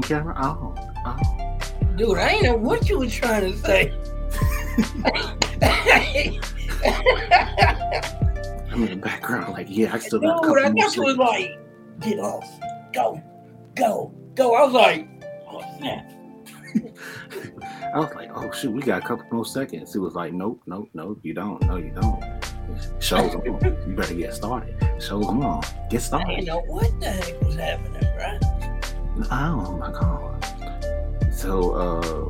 on camera? Oh, oh. Dude, I ain't know what you were trying to say. I'm in the background, like, yeah, I still Dude, got a couple I thought you was like, get off. Go. Go. Go. I was like, oh snap. I was like, oh shoot, we got a couple more seconds. It was like, nope, nope, nope, you don't, no, you don't. Show's on. You better get started. Show's on. Get started. I didn't know what the heck was happening, right? Oh my god. So uh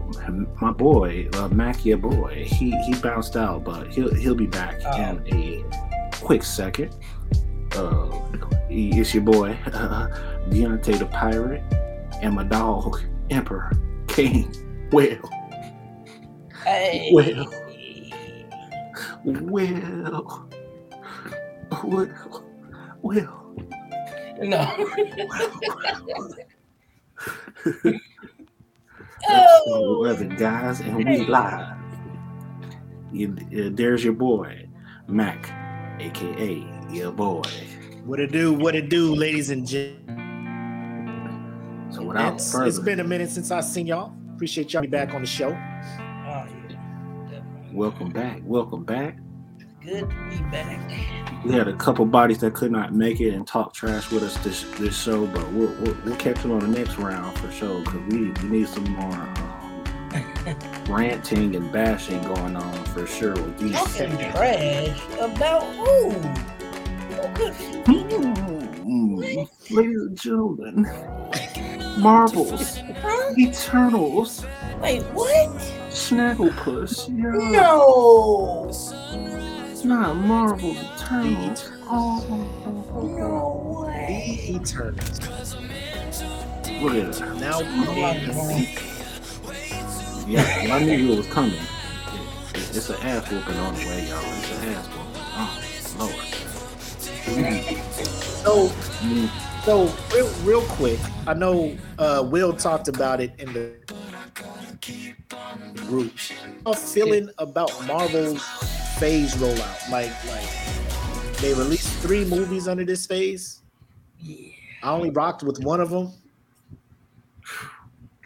my boy, uh, Mac boy, he he bounced out, but he'll he'll be back Oh. in a quick second. Uh it's your boy, uh, Deontay the Pirate, and my dog, Emperor King Will. Hey. Well. Will. Will. Will. No. oh. 11 guys, and we live. You, uh, there's your boy, Mac, aka your boy. What it do? What it do, ladies and gents? So without It's, further, it's been a minute since I seen y'all. Appreciate y'all be back on the show. Oh, yeah. Welcome back. Welcome back. Good to be back. We had a couple bodies that could not make it and talk trash with us this this show, but we'll we'll, we'll catch them on the next round for sure because we, we need some more um, ranting and bashing going on for sure with these. Talking trash about who? Who could Mm, ladies and gentlemen, marbles? Eternals, Wait, what? Snagglepuss, yeah, No. Not Marvel's Eternals. Oh, No way. The Eternals. look at her. Now Yeah, well, I knew it was coming. It- it- it's an ass whooping on the way, y'all. It's an ass whooping. Oh, Lord. so Mm, so real, real quick. I know uh, Will talked about it in the group. How feeling about Marvel's phase rollout? Like like they released three movies under this phase. Yeah. I only rocked with one of them.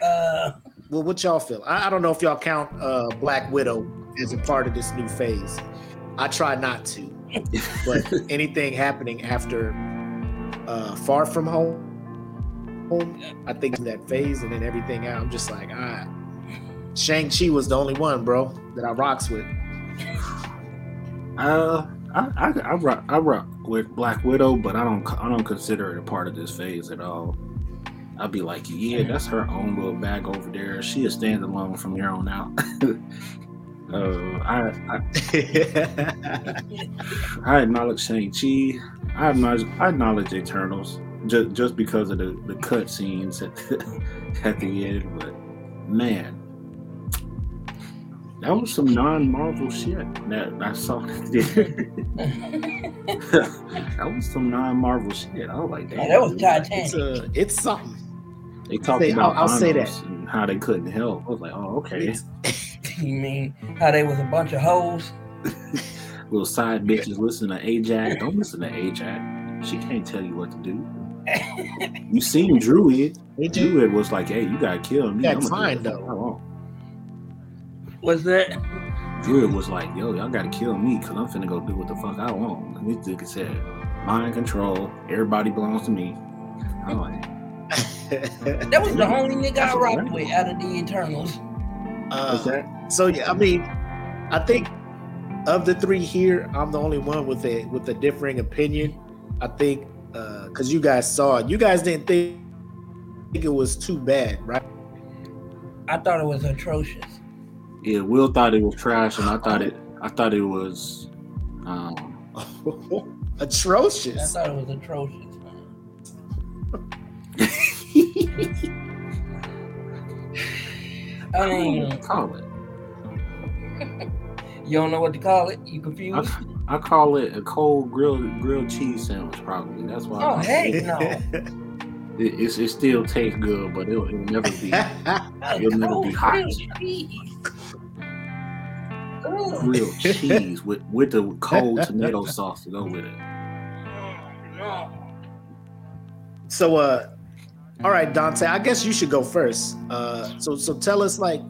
Uh, Well, what y'all feel? I, I don't know if y'all count uh, Black Widow as a part of this new phase. I try not to, but anything happening after uh, Far From Home, home, I think that phase, and then everything out. I'm just like, ah, Shang Chi was the only one, bro, that I rocks with. Uh, I, I, I rock, I rock with Black Widow, but I don't, I don't consider it a part of this phase at all. I'd be like, yeah, that's her own little bag over there. She is standalone from here on out. uh, I, I, I acknowledge Shang Chi. I acknowledge, I acknowledge Eternals just just because of the the cut scenes at the, at the end. But man, that was some non-Marvel shit that I saw. that was some non-Marvel shit. I was like, damn. yeah, that was dude. Titanic. it's a, it's something. They talked Say- about I'll- I'll say that. And how they couldn't help. I was like, oh, okay. You mean how they was a bunch of hoes? Little side bitches listen to Ajak. Don't listen to Ajak. She can't tell you what to do. You seen Druig. they do. Druig was like, hey, you gotta kill me. That's I'ma do fine, though. Fuck Was that? Druig was like, yo, y'all gotta kill me because I'm finna go do what the fuck I want. And this nigga said, mind control. Everybody belongs to me. I'm like, That was the only nigga I That's rocked right. with out of the Eternals. what's uh, that? so yeah, I mean, I think of the three here, I'm the only one with a with a differing opinion. I think because you guys saw it, you guys didn't think, think it was too bad, right? I thought it was atrocious. Yeah, Will thought it was trash, and I thought it. I thought it was. Um, atrocious. I thought it was atrocious, man. I mean, call it. you don't know what to call it? You confused? I call it a cold grilled grilled cheese sandwich. Probably that's why. Oh, heck no. It, it's, it still tastes good, but it'll, it'll never be A You'll never be hot. cheese. Grilled cheese with with the cold tomato sauce to go with it. So, uh, all right, Dante. I guess you should go first. Uh, so, so tell us like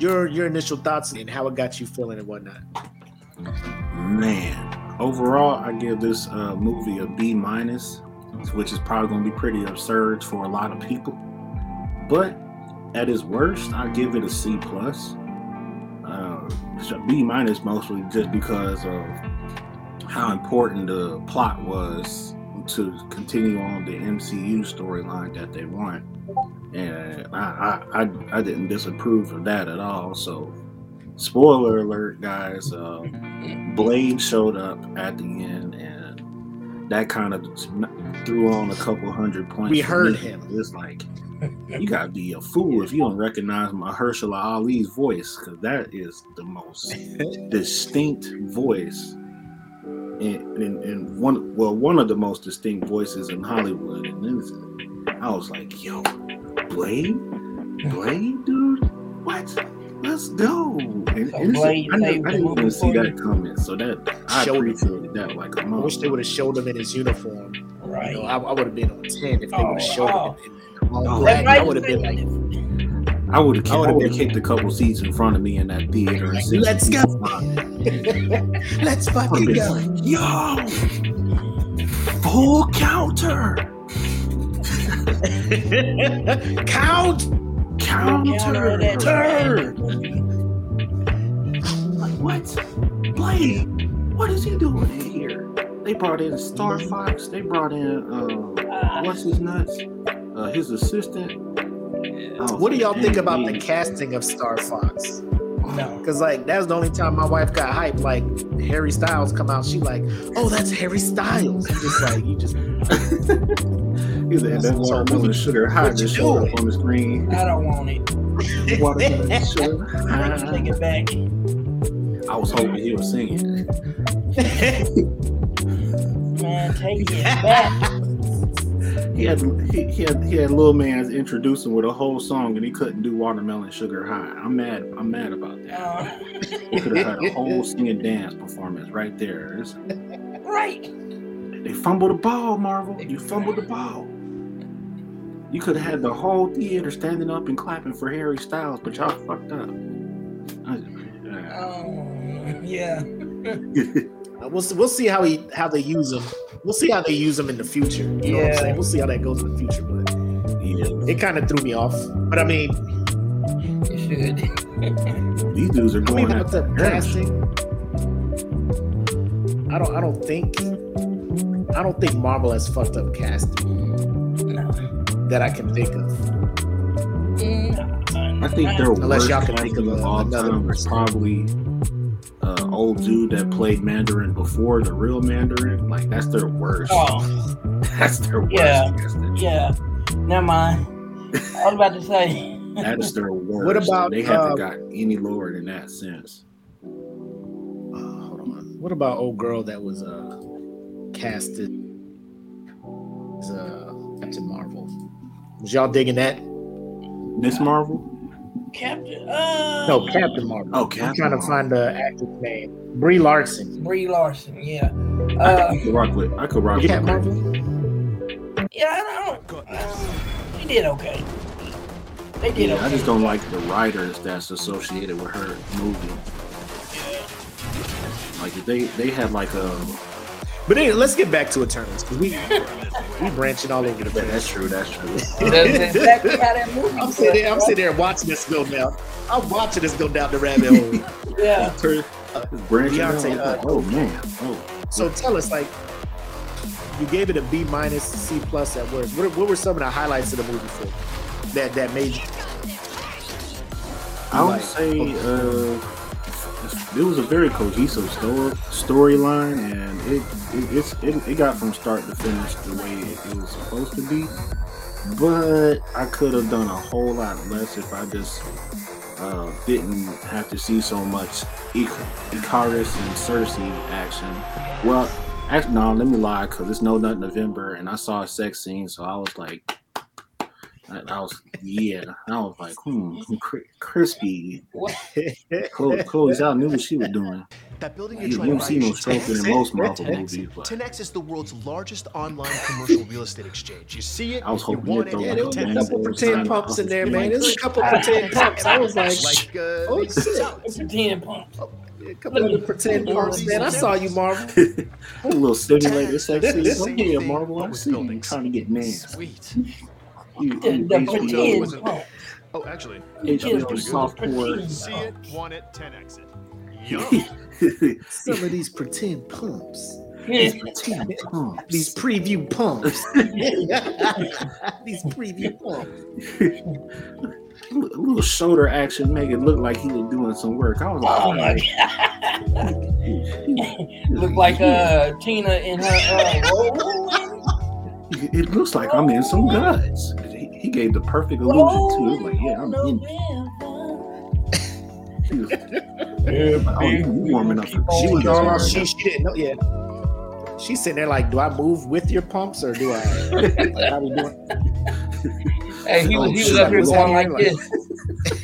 your your initial thoughts and how it got you feeling and whatnot. Man, overall, I give this uh, movie a B minus, which is probably going to be pretty absurd for a lot of people. But at its worst, I give it a C plus. Uh, B minus mostly just because of how important the plot was to continue on the MCU storyline that they want, and I, I I, I didn't disapprove of that at all. So, spoiler alert, guys. Uh, Blade showed up at the end, and that kind of threw on a couple hundred points. We heard him. It's like you gotta be a fool if you don't recognize my Mahershala Ali's voice, because that is the most distinct voice and, and, and one well one of the most distinct voices in Hollywood. And this, I was like, yo, Blade, Blade, dude, what? Let's go. And, and Blade I, didn't- I didn't even see that coming. So that I appreciated that like a I month. wish they would have showed him in his uniform. Right. You know, I, I would have been on ten if they would Oh, have showed oh. him in, in all Oh, black. That I would have been like, I would have I I would've been- kicked a couple seats in front of me in that theater. And said, Let's go. let's fucking go. like, Yo, full counter, Count. counter. Counter. Like, what? Blade, what is he doing in here? They brought in Star Fox. They brought in uh, what's his nuts? Uh, his assistant. What do y'all think about the casting of Star Fox? no. Because like that was the only time my wife got hyped. Like Harry Styles come out, she like, oh, that's Harry Styles. And just like you just He said that watermelon sugar high What you just showed up on the screen. I don't want it. Watermelon sugar Take high. it back. I was hoping he was singing. Man, take it back. He had he, he had he had little man's introducing with a whole song and he couldn't do watermelon sugar high. I'm mad. I'm mad about that. Uh, He could have had a whole sing and dance performance right there. It's- right. they fumbled the ball, Marvel. You fumbled the ball. You could have had the whole theater standing up and clapping for Harry Styles, but y'all fucked up. I- Um, yeah. we'll see, we'll see how he how they use him. We'll see how they use him in the future. You know what I'm Yeah. saying? We'll see how that goes in the future. But yeah, it kind of threw me off. But I mean, You should. these dudes are going I going mean at with the yeah. casting, I don't I don't think I don't think Marvel has fucked up casting no. that I can think of. Mm, I think their Unless worst y'all can think of casting a- another time was person. probably uh, old dude that played Mandarin before the real Mandarin. Like that's their worst. Oh, That's their worst. Yeah. casting. yeah. Never mind. I was about to say. That is their worst. What about, they haven't uh, got any lower than that since. Uh, hold on. What about old girl that was uh casted as uh, Captain Marvel? Was y'all digging that? Miss Marvel. Captain. Uh, No, Captain Marvel. Oh, I'm Captain trying to find the actor's name. Brie Larson. Brie Larson. Yeah. I, Uh, I could rock with. I could rock Captain with. Marvel. yeah. I don't. Uh, they did okay. They did Yeah, okay. I just don't like the writers that's associated with her movie. Yeah. Like if they they had like a But anyway, let's get back to Eternals because we we branching all over the Yeah, place. that's true. That's true. That's exactly how that movie. I'm sitting there. I'm sitting there watching this go down. I'm watching this go down the rabbit hole. bro. Yeah. Branching out. Beyonce, uh, oh man. Oh. So tell us, like, you gave it a B minus, C plus at worst. What, what were some of the highlights of the movie for that that made you? I would Like, say uh, it was a very cohesive story storyline, and it it, it it got from start to finish the way it was supposed to be. But I could have done a whole lot less if I just uh, didn't have to see so much Ic- Ikaris and Sersi action. Well, actually, no, let me lie, because it's No Nut November, and I saw a sex scene, so I was like, I, I was, yeah, I was like, hmm, crispy. What? Chloe, Chloe Zhao knew what she was doing. That building You you're trying don't to buy see no should take stroking in Ten- most Marvel ten- movies, but 10x is the world's largest online commercial real estate exchange. You see it, I was hoping you'd it, Yeah, there was a take Ten- couple ten- pretend pumps in there, man. There's a couple pretend pumps. I was like, like uh, oh these shit, Pretend pump. a couple of the pretend pumps, man. I saw you, Marvel. a little simulator sexy. Same Oh yeah, thing, Marvel. I with see trying to get nasty. Sweet. You, The, you the HBO, pretend pump. Oh, actually, HBO Yes, software. pretend see it, want it, 10x it. Some of these pretend pumps. Yeah. Pretend pumps. These preview pumps. these preview pumps. A little shoulder action make it look like he was doing some work. I was like, Oh my god. Look like uh Tina in her uh it it looks like I'm in some guts. He, he gave the perfect illusion too. It like, yeah, I'm in. He was, oh, you warming up. She was She all was she, she didn't know. Yeah. She's sitting there like, do I move with your pumps or do I? Like, how we doing? Hey, he was Oh, he was shit, up here what's going like happening?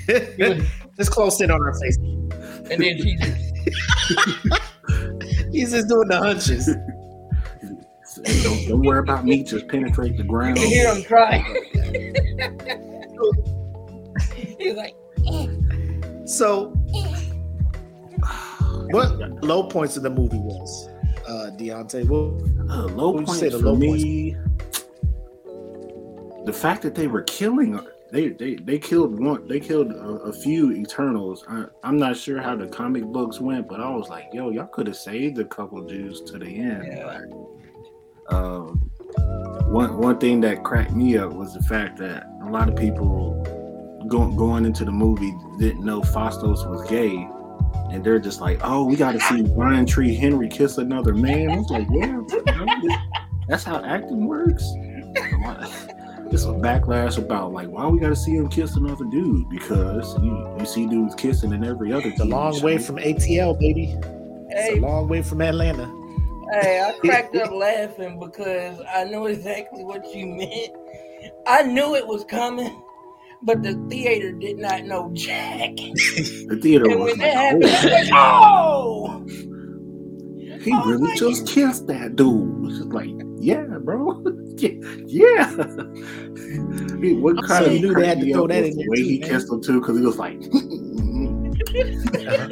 this. just close in on her face. And then she just He's just doing the hunches. Don't, don't worry about me. Just penetrate the you ground. can hear him cry. He's like, So, what low points of the movie was, uh, Deontay? Well, Uh, low What points say the for low me. The fact that they were killing, they they, they killed one, they killed a, a few Eternals. I, I'm not sure how the comic books went, but I was like, yo, y'all could have saved a couple Jews to the end. Yeah. Um, one one thing that cracked me up was the fact that a lot of people going going into the movie didn't know Phastos was gay, and they're just like, "Oh, we got to see Brian Tyree Henry kiss another man." I was like, "Yeah, that's how acting works." It's a backlash about like, why we got to see him kiss another dude? Because you you see dudes kissing in every other. it's a long way from ATL, baby. It's a long way from Atlanta. Hey, I cracked up laughing because I knew exactly what you meant. I knew it was coming, but the theater did not know Jack. The theater And was when that like, happened, oh, I like, oh! oh! He Oh really my just kissed that dude. It's just like, yeah, bro. yeah. Hey, what I'm kind of you knew they had to throw that was in the way too, he man. kissed him too, because he was like,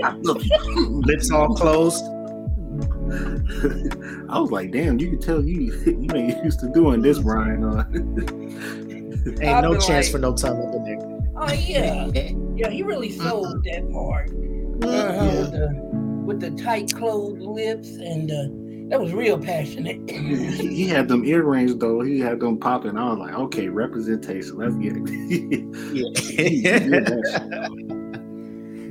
I love you. Lips all closed. I was like, damn, you can tell you you ain't used to doing this, Brian. Uh, Ain't I've no chance like- for no tongue up in there. Oh yeah, yeah. He really sold that part. Uh-huh, Yeah. with, the, with the tight closed lips, and uh, that was real passionate. he, he had them earrings though. He had them popping. I was like, okay, representation. Let's get it. He did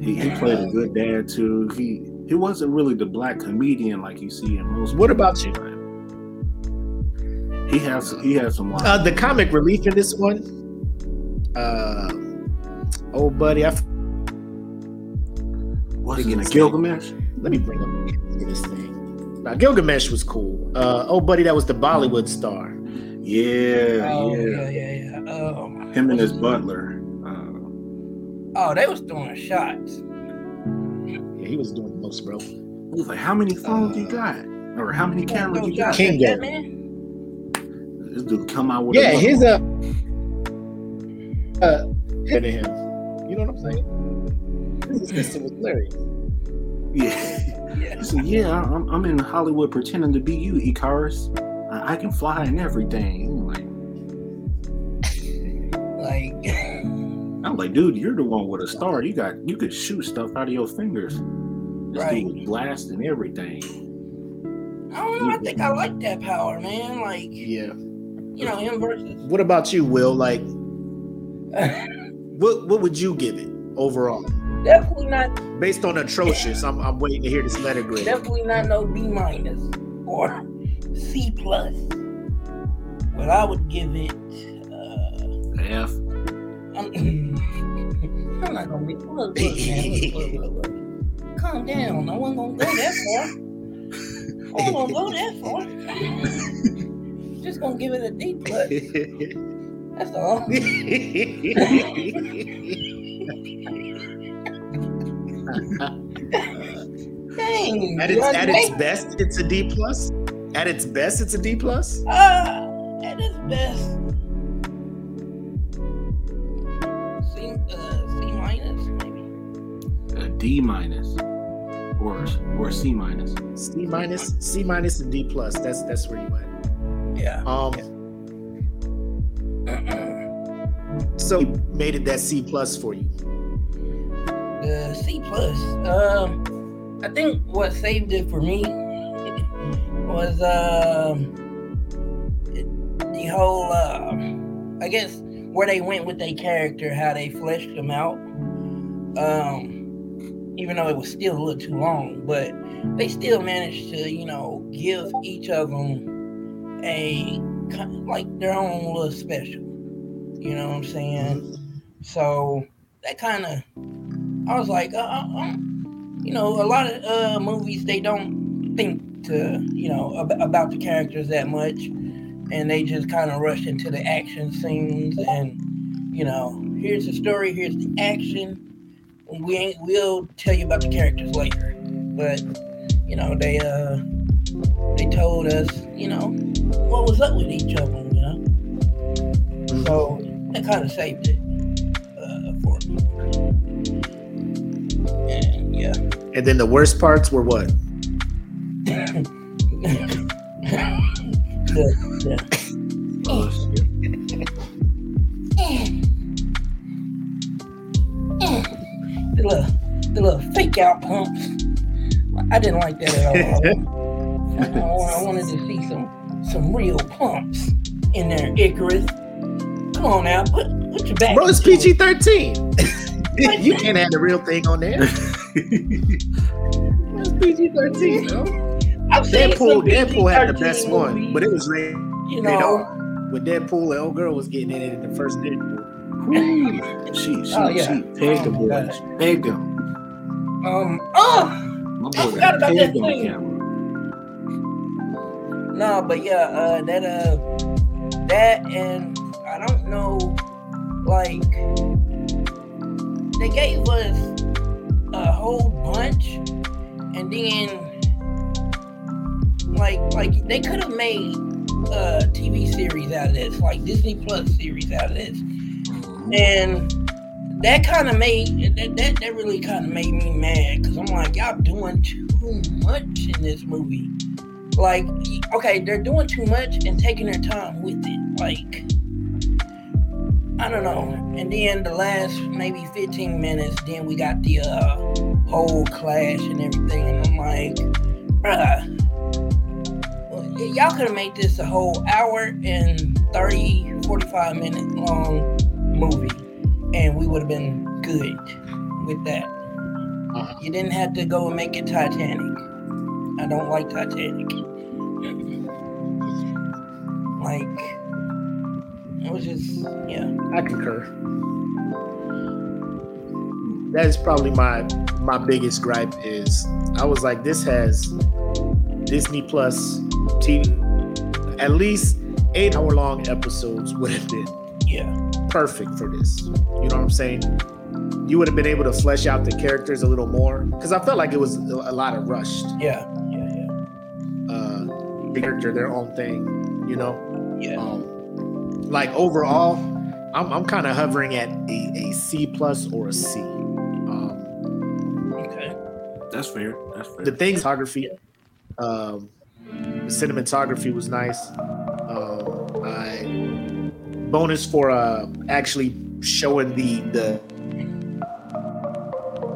he, he played a good dad too. He he wasn't really the black comedian like you see in most. What about movies, but He has he has some lines. Uh, the comic relief in this one. Uh, oh, buddy, I f- What's Big in in the Gilgamesh? let me bring up this thing. Now, Gilgamesh was cool. Uh, oh, buddy, that was the Bollywood star. Yeah, oh yeah. yeah, yeah, yeah. Um, Him and his butler. Uh, Oh, they was throwing shots. Yeah, he was doing the most, bro. he was like, "How many phones you got? Or how many cameras you got?" King that man. This dude come out with Yeah, a his uh, uh, better him. You know what I'm saying? His assistant was hilarious. yeah. Yeah. He said, "Yeah, I'm, I'm in Hollywood pretending to be you, Ikaris. I, I can fly and everything." I'm like, Like, I'm like, dude, you're the one with a star. You got you could shoot stuff out of your fingers. This Right. dude was blasting everything. I don't know. I think I like that power, man. Like, Yeah. you know, him versus. What about you, Will? Like, what what would you give it overall? definitely not. Based on atrocious, I'm I'm waiting to hear this letter grade. Definitely not no B minus or C plus. But I would give it. Uh, F. I'm, I'm not gonna be. Look, look, man, look, look, look, look. Calm down. I wasn't gonna go that far. I wasn't gonna go that far. Just gonna give it a D plus. That's all. Dang, At its at its best, it's a D plus. At its best, it's a D plus. Uh, at its best. Uh, C minus, maybe. A D minus, or or C minus. C minus, C minus, and D plus. That's that's where you went. Yeah. Um, so you made it that C plus for you. The C plus. Um, I think what saved it for me was um the whole. Uh, I guess where they went with their character, how they fleshed them out. Um, even though it was still a little too long, but they still managed to, you know, give each of them a like their own little special. You know what I'm saying? So that kind of, I was like, uh, uh, uh, you know, a lot of uh, movies they don't think to, you know, ab- about the characters that much, and they just kind of rush into the action scenes and, you know, here's the story, here's the action. We ain't, we'll tell you about the characters later, but you know they uh they told us, you know, what was up with each of them, you know. So that kind of saved it uh, for me. And yeah. And then the worst parts were what? the, the, Oh, shit. the little, the little fake out pumps. I didn't like that at all. I, I wanted to see some some real pumps in there, Ikaris. Come on now, put put your back. Bro, it's. PG thirteen. you can't have the real thing on there. It's PG thirteen. I've seen Deadpool, some Deadpool had the best one, but it was rated you know, with Deadpool. The old girl was getting in it in the first Deadpool. She she Oh, yeah. she pegged the Oh, boys, God. pegged them. Um. Oh. My I boy forgot about that thing. camera. No, but yeah, uh, that uh, that and I don't know, like they gave us a whole bunch, and then like like they could have made a TV series out of this, like Disney Plus series out of this, and that kind of made that, that that really kind of made me mad because I'm like, y'all doing too much in this movie. Like okay they're doing too much and taking their time with it like i don't know. And then the last maybe 15 minutes then we got the uh whole clash and everything and i'm like bruh y'all could have made this a whole hour and 30 45 minute long movie and we would have been good with that Uh-huh. you didn't have to go and make it titanic I don't like Titanic. Like, it was just, yeah. I concur. That is probably my my biggest gripe is I was like, this has Disney Plus TV at least eight hour long episodes would have been Yeah. perfect for this. You know what I'm saying? You would have been able to flesh out the characters a little more because I felt like it was a a lot of rushed. Yeah. Yeah. Yeah. Uh, character, their own thing. You know, Yeah. um, like overall, I'm, I'm kind of hovering at a, a C plus or a C. Um, Okay. That's fair. That's fair. the things photography, um, the cinematography was nice. Um, I bonus for uh, actually showing the the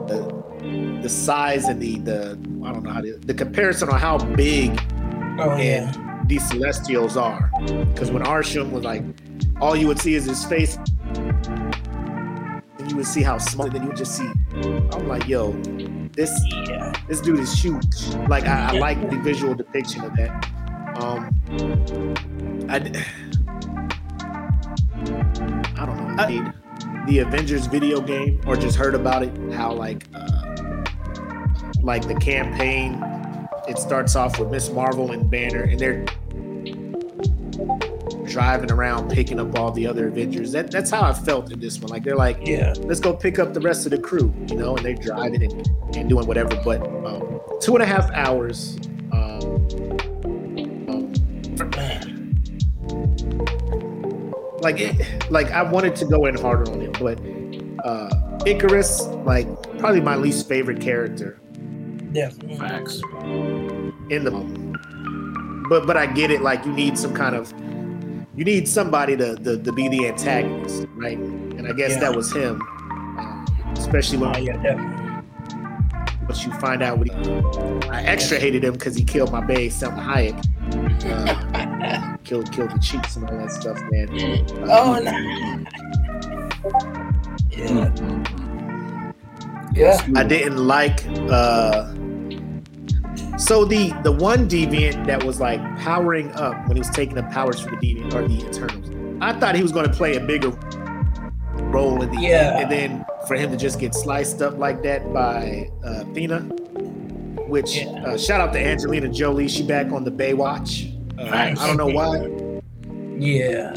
the, the size and the the I don't know how to the comparison on how big Oh, yeah. these celestials are. Because when Arishem was like, all you would see is his face, and you would see how small. Then you would just see. I'm like, yo, this Yeah. this dude is huge. Like I, I like the visual depiction of that. Um, I I don't know. I need the Avengers video game or just heard about it. How like uh, like the campaign. It starts off with Miss Marvel and Banner, and they're driving around picking up all the other Avengers. That, that's how I felt in this one. Like they're like, Yeah. let's go pick up the rest of the crew, you know, and they're driving and, and doing whatever. But um, two and a half hours. Um, um, like it, like I wanted to go in harder on it, but uh, Ikaris, like probably my least favorite character Yeah, Facts. in the but but I get it like you need some kind of you need somebody to to, to be the antagonist right and I guess Yeah. that was him um, especially Oh when yeah, definitely. once you find out what he, I extra hated him because he killed my bae Salma Hayek uh, killed killed the cheeks and all that stuff man Oh no. Yeah, yeah. I didn't like uh so the the one deviant that was like powering up when he was taking the powers from the deviant or the Eternals, I thought he was going to play a bigger role in the Yeah. and then for him to just get sliced up like that by uh, Athena, which Yeah. uh, shout out to Angelina Jolie, she back on the Baywatch. Uh, Nice. I don't know why Yeah.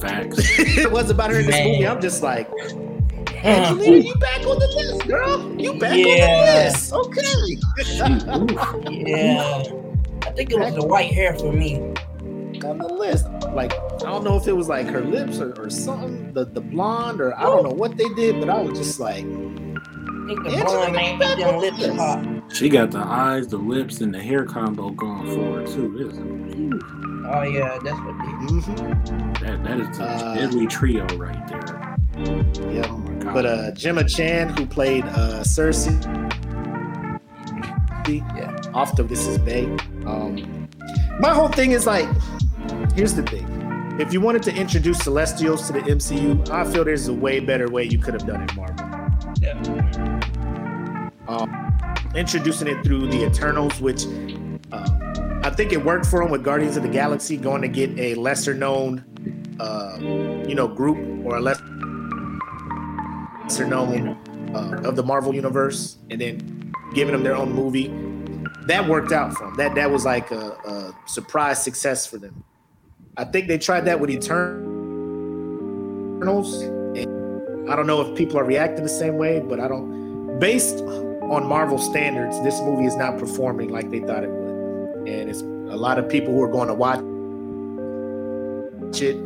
Facts. it was about her in this Man. movie. I'm just like, Huh. Angelina, you back on the list, girl. You back on the list. Okay. Yeah. I think it was the white hair for me. on the list. Like I don't know if it was like her lips or, or something, the the blonde or I don't know what they did, but I was just like, I think the Angelina blonde man back get them on lips this. pop. She got the eyes, the lips, and the hair combo going for her isn't it? Oh yeah, that's what they. mhm, that that is a Uh, deadly trio right there. Yeah. Oh my god. But uh, Gemma Chan, who played uh, Sersi, Yeah. off the This Is Bay. Um, my whole thing is like, here's the thing: if you wanted to introduce Celestials to the MCU, I feel there's a way better way you could have done it, Marvel. Yeah. Um, introducing it through the Eternals, which uh, I think it worked for them with Guardians of the Galaxy, going to get a lesser known, uh, you know, group or a lesser known uh, of the Marvel universe, and then giving them their own movie. That worked out for them. That that was like a, a surprise success for them. I think they tried that with Eternals. And I don't know if people are reacting the same way, but I don't. Based on Marvel standards, this movie is not performing like they thought it would, and it's a lot of people who are going to watch it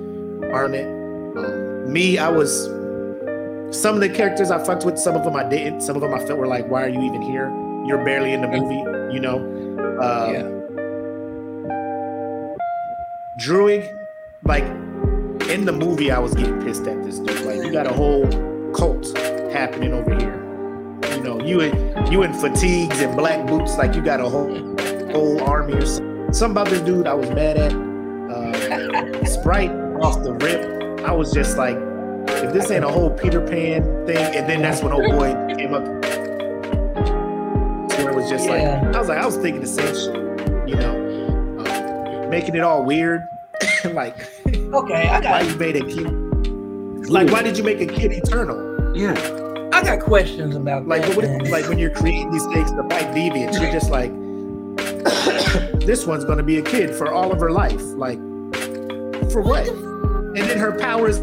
aren't it. Um, me, I was some of the characters I fucked with, some of them I didn't. Some of them I felt were like, "Why are you even here? You're barely in the movie," you know. Um, Yeah. Druig, like in the movie, I was getting pissed at this dude. Like, you got a whole cult happening over here. You know, you in you in fatigues and black boots, like you got a whole whole army or something. Something about this dude I was mad at. Uh, Sprite off the rip. I was just like, if this ain't a whole Peter Pan thing, and then that's when old boy came up. Where it was just Yeah. like, I was like, I was thinking the same shit, you know, uh, making it all weird. like, Okay, I why got you made a kid? Like, why did you make a kid eternal? yeah. I got questions about Like, that. when, man. like when you're creating these things to fight deviants, you're just like, this one's gonna be a kid for all of her life. Like, for what? And then her powers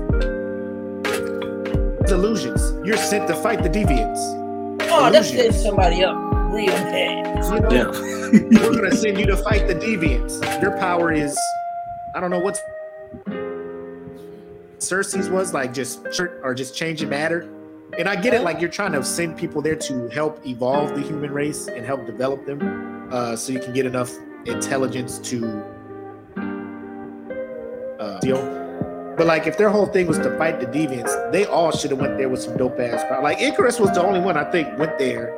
illusions. You're sent to fight the deviants. oh, that's setting illusions. somebody up real bad. You know? Yeah. We're gonna send you to fight the deviants. Your power is, I don't know what's Sersi's was like just or just changing matter. And I get it, like you're trying to send people there to help evolve the human race and help develop them, uh, so you can get enough intelligence to uh, deal. But like, if their whole thing was to fight the deviants, they all should have went there with some dope ass power. Like Ikaris was the only one I think went there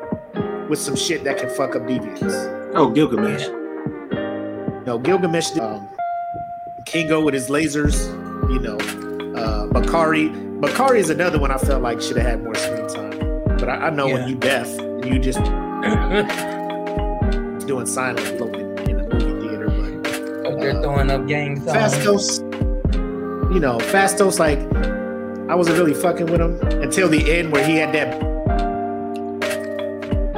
with some shit that can fuck up deviants. Oh, Gilgamesh. No, Gilgamesh, um, Kingo with his lasers, you know, uh, Bakari. Bakari is another one I felt like should have had more screen time. But I, I know Yeah. when you deaf, you just doing silent look in, in a movie theater. But Up there Uh, throwing up gang signs. Phastos, you know, Phastos, like, I wasn't really fucking with him until the end where he had that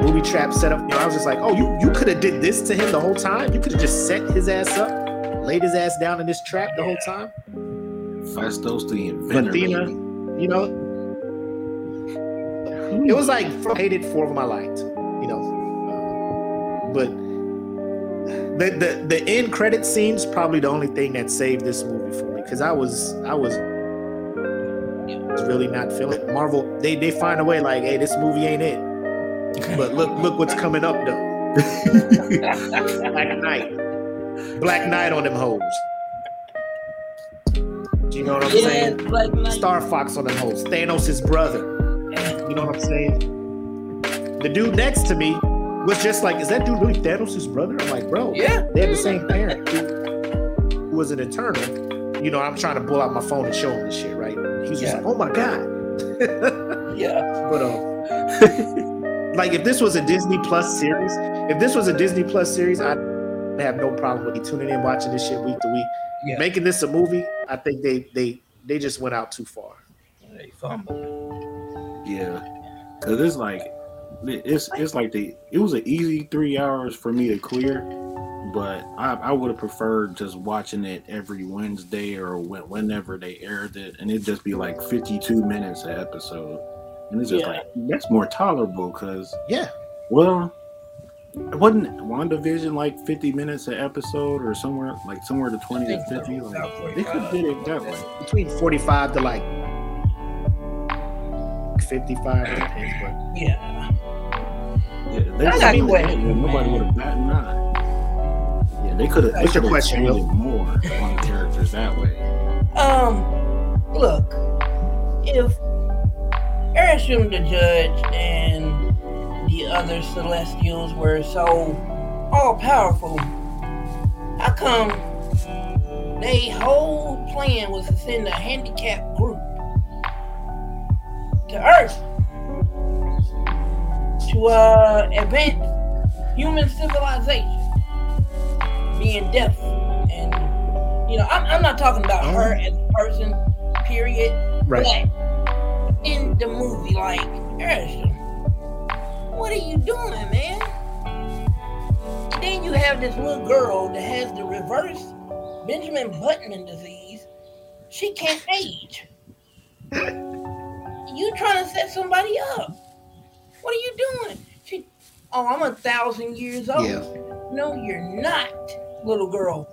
movie trap set up. You know, I was just like, oh, you, you could have did this to him the whole time? You could have just set his ass up, laid his ass down in this trap the whole time? Phastos the inventor. Athena, you know, it was like hated, four of them I liked. You know, uh, but the the the end credit scene's probably the only thing that saved this movie for me because I was I was really not feeling it. Marvel. They they find a way like, hey, this movie ain't it. But look look what's coming up though. Black Knight, Black Knight on them hoes. You know what I'm saying? Black Star Fox on them hoes. Thanos' brother. You know what I'm saying? The dude next to me was just like, is that dude really Thanos' brother? I'm like, bro, Yeah. they have the same parent who, who was an eternal. You know, I'm trying to pull out my phone and show him this shit, right? He's just Yeah. like, oh my God. Yeah. But uh, like if this was a Disney Plus series, if this was a Disney Plus series, I'd have no problem with you tuning in, watching this shit week to week. Yeah. Making this a movie, I think they they they just went out too far. They fumbled. Yeah, cause it's like it's it's like the it was an easy three hours for me to clear, but I, I would have preferred just watching it every Wednesday or when, whenever they aired it, and it'd just be like fifty two minutes an episode, and it's just Yeah. like that's more tolerable. Cause Yeah, well, it wasn't WandaVision like fifty minutes an episode or somewhere like somewhere to twenty to think so, fifty? Like, they could have did it that way. between 45 to like 55 Yeah. Yeah, they I got have a nobody would have gotten an. Yeah, they could have. They What's your question, Will? expanded more on the characters that way. Um, look, if Arishem the Judge and the other Celestials were so all powerful, how come they whole plan was to send a handicapped group to Earth to uh, advance human civilization, being deaf and you know, I'm, I'm not talking about her as a person, period. right. But in the movie, like, Arishem, what are you doing, man? And then you have this little girl that has the reverse Benjamin Button disease. She can't age. You trying to set somebody up? What are you doing? She, oh, I'm a thousand years old. Yeah. No, you're not, little girl.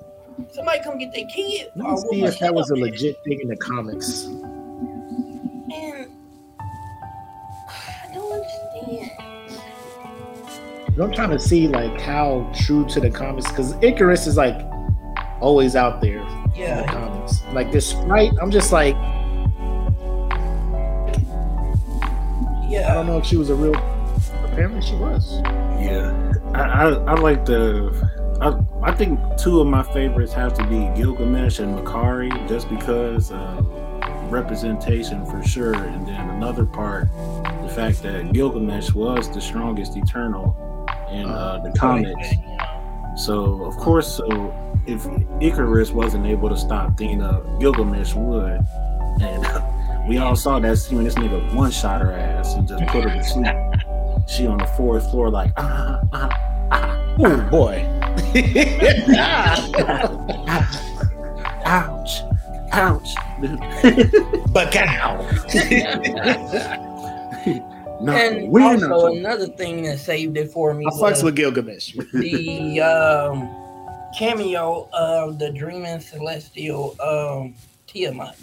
Somebody come get their kid. Let or me see if that was a legit thing in the comics. And I don't understand. I'm trying to see like how true to the comics because Ikaris is like always out there in the Yeah, comics. Like this sprite, I'm just like, I don't know if she was a real. Apparently, she was. Yeah, I I, I like the. I, I think two of my favorites have to be Gilgamesh and Makkari, just because uh, representation for sure, and then another part, the fact that Gilgamesh was the strongest Eternal in uh, the comics. So of course, so if Ikaris wasn't able to stop Thena, Gilgamesh would, and we all saw that scene when this nigga one shot her ass and just put her to sleep. She on the fourth floor like ah ah ah Oh boy. ouch ouch. but cow. no, And win also another thing that saved it for me I fucks with Gilgamesh. the um, cameo of the dreaming celestial um, Tiamut.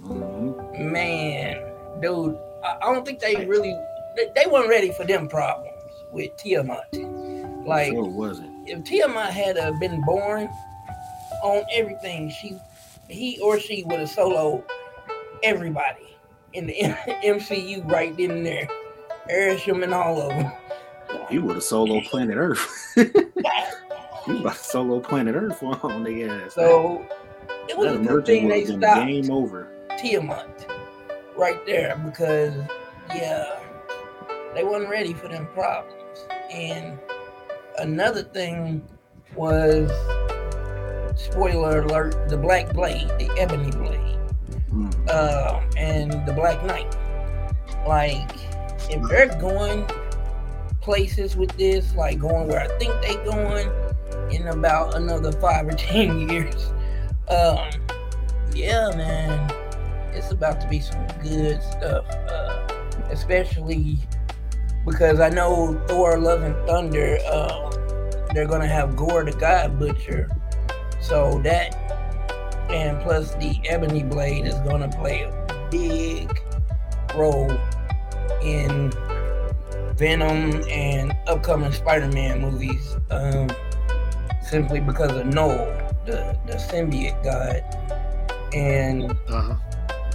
Man, dude, I, I don't think they really they, they weren't ready for them problems with Tiamut. Like Sure wasn't. if Tiamut had uh, been born on everything, she he or she would have soloed everybody in the MCU right then and there. Arishem and all of them. He would have solo Planet Earth. he would have solo Planet Earth on the ass. So it was a good thing they stopped game over. Tiamut right there because yeah, they wasn't ready for them problems. And another thing was spoiler alert: the Black Blade, the Ebony Blade, Mm. um, and the Black Knight. Like, if they're going places with this, like going where I think they're going in about another five or ten years, um, yeah, man, it's about to be some good stuff. Uh, especially because I know Thor: Love and Thunder uh, they're gonna have Gorr the God Butcher. So that and plus the Ebony Blade is gonna play a big role in Venom and upcoming Spider-Man movies. Um, simply because of Knull, the the symbiote god, and Uh-huh.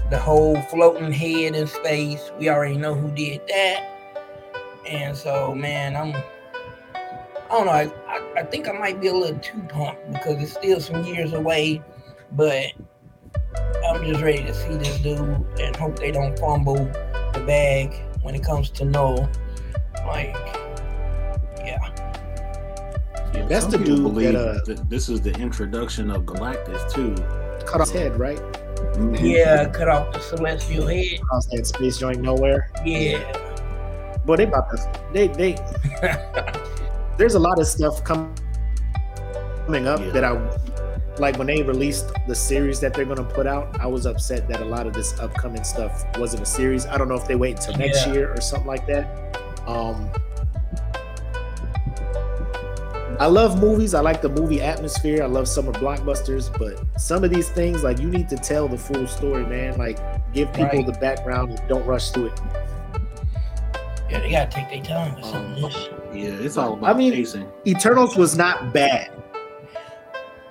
The whole floating head in space. We already know who did that. And so, man, I'm. I don't know. I, I, I think I might be a little too pumped because it's still some years away, but I'm just ready to see this dude and hope they don't fumble the bag when it comes to Knull. Like, yeah, Yeah, That's the dude believe that, uh, that this is the introduction of Galactus too. Cut off his head, right? Mhm. yeah, cut off the celestial head. Across that space joint nowhere. Yeah, But they about to they they there's a lot of stuff com- coming up Yeah. that I like when they released the series that they're gonna put out. I was upset that a lot of this upcoming stuff wasn't a series. I don't know if they wait until next Yeah. year or something like that. Um, I love movies. I like the movie atmosphere. I love summer blockbusters, but some of these things, like you need to tell the full story, man. Like give people Right. the background and don't rush through it. yeah, they gotta take their time with some of this. Yeah, it's all about I mean- pacing. Eternals was not bad.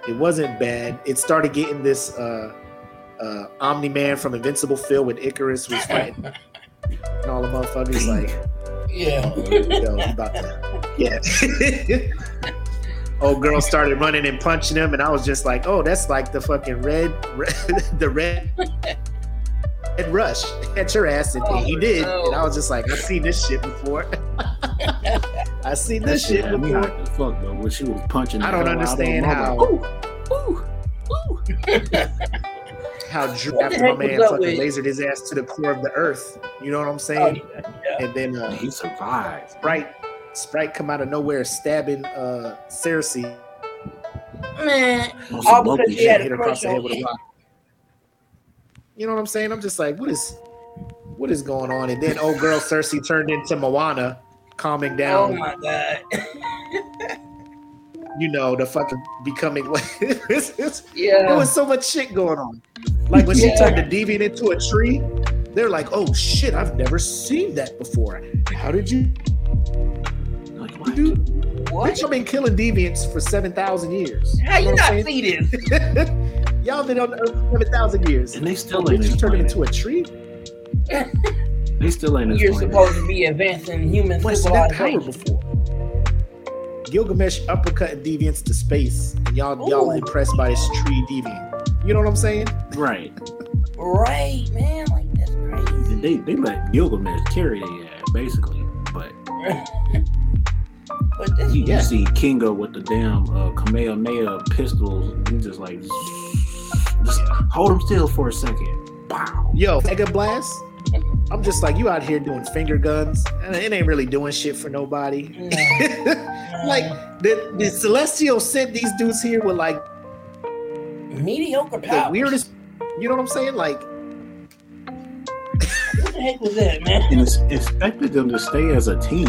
It wasn't bad. It started getting this uh uh Omni Man from Invincible Phil with Ikaris was fighting and all the motherfuckers like, Yeah. oh, here we go, he about to yeah. Old girl started running and punching him, and I was just like, "Oh, that's like the fucking red, red the red, red rush. Catch your ass!" And he did, and I was just like, "I've seen this shit before. I seen this shit shit had me before." hot as fuck though. When she was punching, I don't hell out understand how- ooh, ooh, ooh. how Drew after my man fucking with- lasered his ass to the core of the earth. You know what I'm Oh, saying? yeah. And then uh, He survived. Sprite, Sprite come out of nowhere stabbing uh Sersi, Man, all some because she had hit a her across crush the head on with a rock. You know what I'm saying? I'm just like, what is, what is going on? And then old girl Sersi turned into Moana, calming down. Oh down. my god. you know, the fucking becoming. it's, it's, Yeah. there was so much shit going on. Like when she turned the deviant into a tree, they're like, "Oh shit, I've never seen that before. How did you Like, what? do? what? Bitch, I've been killing deviants for seven thousand years. How you know what not saying? see this? Y'all been on Earth for seven thousand years. And they still ain't Bitch, you turned him into a tree. They still ain't You're explaining. supposed to be advancing human What's that power before? Gilgamesh uppercutting deviants to space, and y'all y'all impressed by this tree deviant. You know what I'm saying? Right. Right, man. Like that's crazy. They they let Gilgamesh carry their ass basically, but but this you, you Yeah. see Kingo with the damn uh, Kamehameha pistols. You just like just hold him still for a second. Wow. Yo, Mega Blast. I'm just like you out here doing finger guns, and it ain't really doing shit for nobody. Nah, like the, the Celestial sent these dudes here with like mediocre the power. weirdest. You know what I'm saying? Like What the heck was that, man? And it's expected them to stay as a team.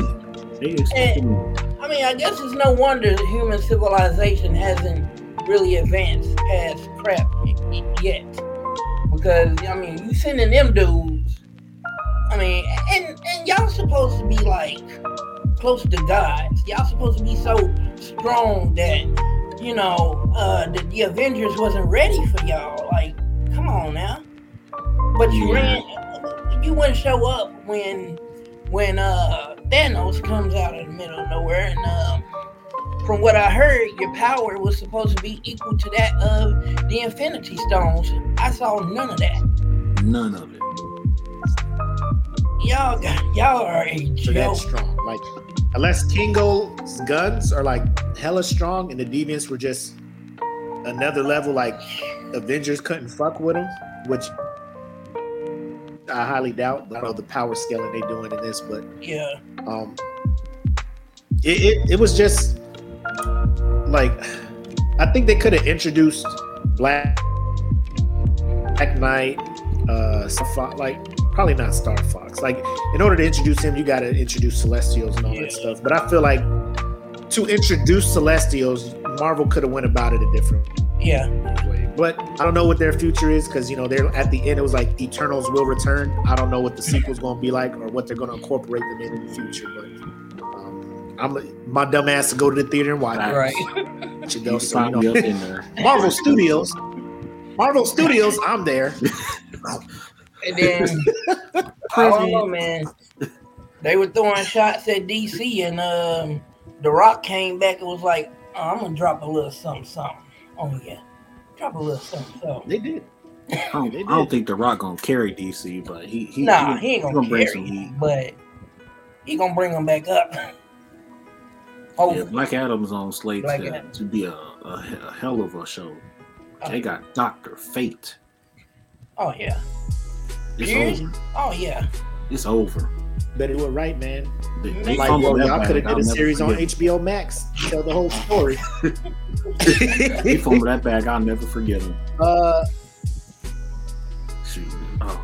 They them. I mean, I guess it's no wonder that human civilization hasn't really advanced past crap yet. Because I mean, you sending them dudes. I mean, and and y'all supposed to be like close to gods. Y'all supposed to be so strong that you know uh, that the Avengers wasn't ready for y'all. Like, come on now. But you Yeah. ran. You wouldn't show up when when uh Thanos comes out of the middle of nowhere and um from what I heard, your power was supposed to be equal to that of the Infinity Stones. I saw none of that. None of it. Y'all got y'all are a joke. so that's strong. Like unless Kingo's guns are like hella strong, and the deviants were just another level, like Avengers couldn't fuck with them, which I highly doubt. I don't know the power scaling they're doing in this, but Yeah. um it, it, it was just like I think they could have introduced Black Black Knight, uh Fox, like probably not Star Fox. Like in order to introduce him, you gotta introduce Celestials and all Yeah. that stuff. But I feel like to introduce Celestials, Marvel could have went about it a different Yeah. way. But I don't know what their future is because you know they're at the end. It was like Eternals will return. I don't know what the sequel's going to be like or what they're going to incorporate them in in the future. But um, I'm my dumb ass to go to the theater and watch it. Right. You You know, so, you know, up in there. Marvel Studios. Marvel Studios, I'm there. And then I don't know, man. They were throwing shots at DC, and um, The Rock came back and was like, oh, "I'm gonna drop a little something, something." Oh yeah, drop a little something, something. They did. I don't, I don't think The Rock gonna carry DC, but he he Nah, he ain't gonna, bring carry some heat. but he gonna bring them back up. Oh, Yeah, Hopefully. Black Adam's on slate to, Adam. to be a, a, a hell of a show. Oh. They got Doctor Fate. Oh yeah. It's Pierce? over. Oh yeah. It's over. Better do it right, man. They, they Like, fumbled y'all could have did a series on. HBO Max. Tell the whole story. They fumbled that bag. I'll never forget him. uh, Shoot. Oh.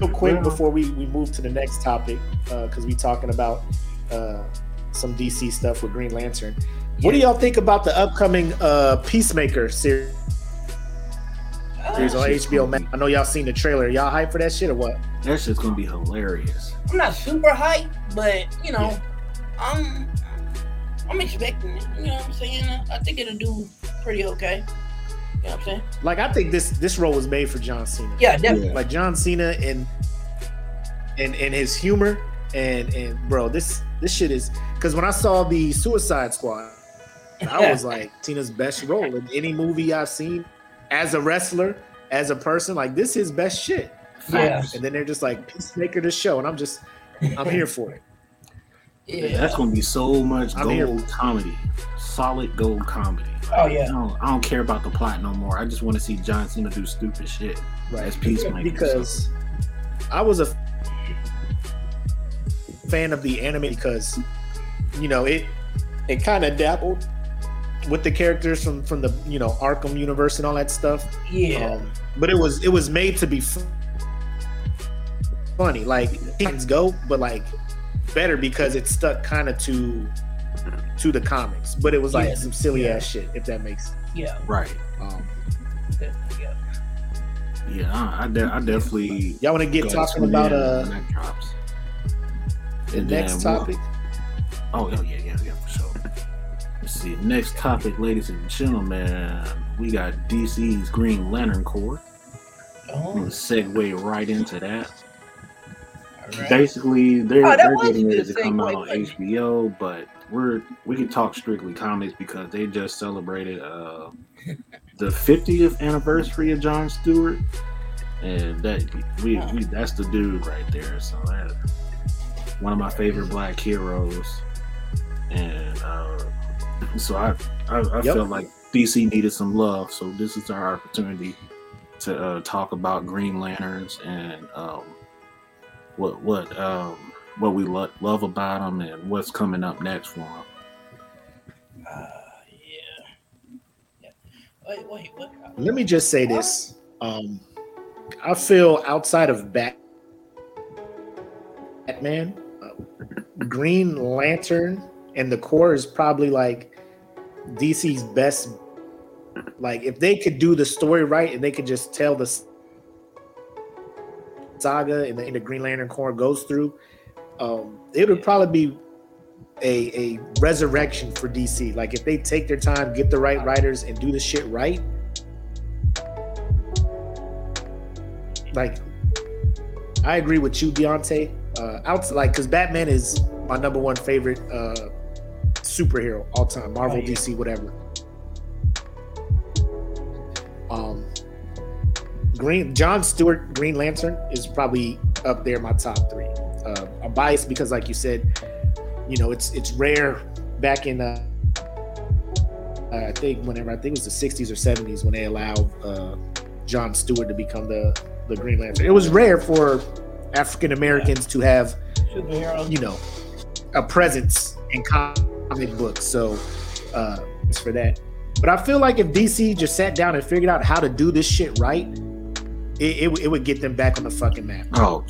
real quick before we, we move to the next topic, because we talking about uh, some DC stuff with Green Lantern. What do y'all think about the upcoming uh, Peacemaker series series on HBO Max? I know y'all seen the trailer. Y'all hype for that shit or what? That shit's gonna be hilarious. I'm not super hyped, but you know, I'm I'm expecting it. You know what I'm saying? I think it'll do pretty okay. You know what I'm saying? Like, I think this this role was made for John Cena. Yeah, definitely. like John Cena and and and his humor and and bro, this this shit is because when I saw the Suicide Squad, I was like Cena's best role in any movie I've seen as a wrestler, as a person. Like this is his best shit. Yeah. And then they're just like Peacemaker the show, and I'm just I'm here for it. Yeah. That's gonna be so much I'm here. gold comedy, solid gold comedy. Oh I yeah. don't, I don't care about the plot no more. I just want to see John Cena do stupid shit. That's Peacemaker. because I was a fan of the anime because you know it it kind of dabbled with the characters from from the you know Arkham universe and all that stuff. Yeah. Um, but it was it was made to be fu- funny, like things go, but like better because it stuck kind of to to the comics. But it was like Yeah. some silly Yeah. ass shit, if that makes. yeah. right. Um, yeah. Yeah, I, I, de- I definitely. y'all want to get talking about in uh when that drops. the And next then we'll- topic? Oh, oh, yeah, yeah, yeah, for sure. Let's see. Next topic, ladies and gentlemen, we got DC's Green Lantern Corps. I'm Oh, gonna segue right into that. All right. Basically, they're, Oh, they're was getting ready to come out on wasn't? HBO, but we're we can talk strictly comics because they just celebrated uh, the 50th anniversary of John Stewart, and that we, we that's the dude right there. So that one of my favorite black heroes, and uh, so I I, I Yep. felt like DC needed some love, so this is our opportunity to uh, talk about Green Lanterns and um, what what um, what we lo- love about them and what's coming up next for them. Uh, yeah. yeah. Wait, wait, what? Let me just say this. Um, I feel outside of Bat- Batman, uh, Green Lantern, and the Corps is probably like DC's best. Like, if they could do the story right and they could just tell the s- saga and the, and the Green Lantern Corps goes through, um, it would probably be a, a resurrection for DC. Like, if they take their time, get the right writers, and do the shit right, like I agree with you, Deontay. Uh, out like because Batman is my number one favorite uh, superhero all time, Marvel, Oh, yeah. DC, whatever. Green John Stewart, Green Lantern is probably up there my top three. Uh, I'm biased because, like you said, you know it's it's rare back in uh, I think whenever I think it was the 60s or 70s when they allowed uh, John Stewart to become the the Green Lantern. It was rare for African Americans to have, you know, a presence in comic books. So uh, it's for that. But I feel like if DC just sat down and figured out how to do this shit right, it, it, it would get them back on the fucking map. Oh,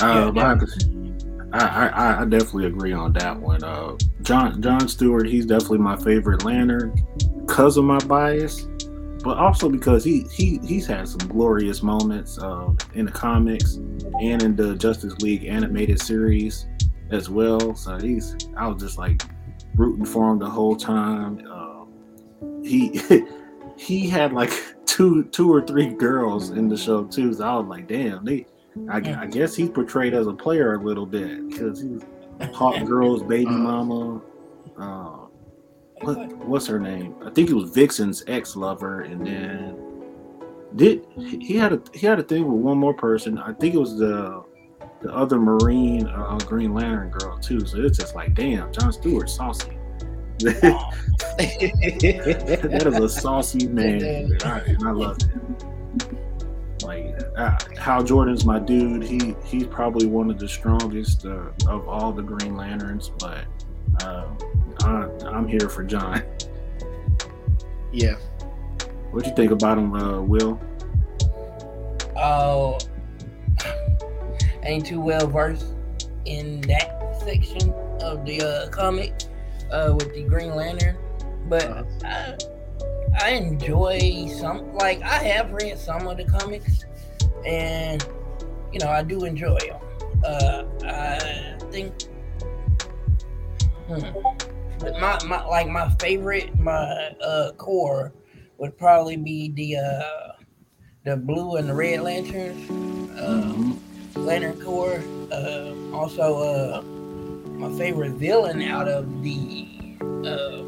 Yeah, um, I, have to, I, I, I definitely agree on that one. Uh, John John Stewart, he's definitely my favorite Lantern because of my bias, but also because he he he's had some glorious moments uh, in the comics and in the Justice League animated series as well. So he's I was just like rooting for him the whole time. Uh, he he had like two two or three girls in the show too. So I was like, damn, they. I, I guess he's portrayed as a player a little bit because he was Hawkgirl's baby mama. Uh, what, what's her name? I think it was Vixen's ex lover, and then did he had a he had a thing with one more person. I think it was the the other Marine uh, Green Lantern girl too. So it's just like, damn, John Stewart saucy. That is a saucy man, and I, and I love it. Like uh, Hal Jordan's my dude. He he's probably one of the strongest uh, of all the Green Lanterns, but uh, I, I'm here for John. Yeah. What do you think about him, uh, Will? Oh, ain't too well versed in that section of the uh, comic uh, with the Green Lantern, but Uh-huh. I, I enjoy some. Like I have read some of the comics, and you know I do enjoy them. Uh, I think. Hmm, but my, my like my favorite my uh Corps would probably be the uh the blue and the red lanterns. Uh, Mhm. Lantern Corps. Uh, also, uh, my favorite villain out of the uh,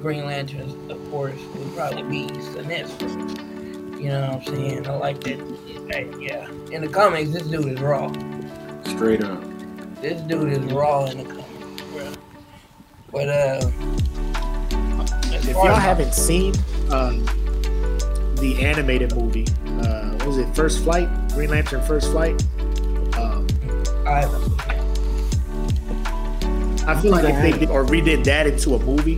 Green Lanterns, of course, would probably be Sinestro. You know what I'm saying? I like that. Hey, yeah. In the comics, this dude is raw. Straight up. This dude is raw in the comics, bro. But uh, If y'all as- haven't seen um, the animated movie, uh, what was it First Flight? Green Lantern First Flight. Um, I haven't seen that. I feel like if they did or redid that into a movie,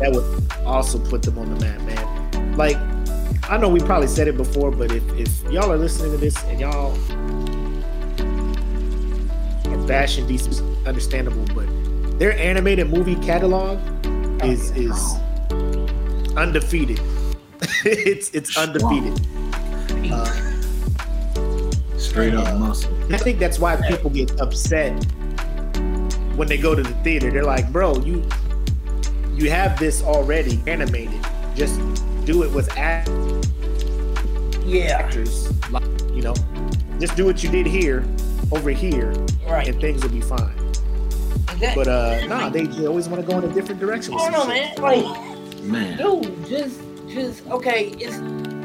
that would also put them on the map, man. Like, I know we probably said it before, but if, if y'all are listening to this and y'all are bashing DC, understandable, but their animated movie catalog is is undefeated. it's it's undefeated. Uh, Straight up muscle. I think that's why people get upset when they go to the theater. They're like, "Bro, you you have this already animated. Just do it with act- Yeah, actors. Like, you know, just do what you did here over here, right. and things will be fine." Exactly. But uh, nah, they, they always want to go in a different direction. I With don't some know, shit. man. Like, Man. dude, just, just okay. It's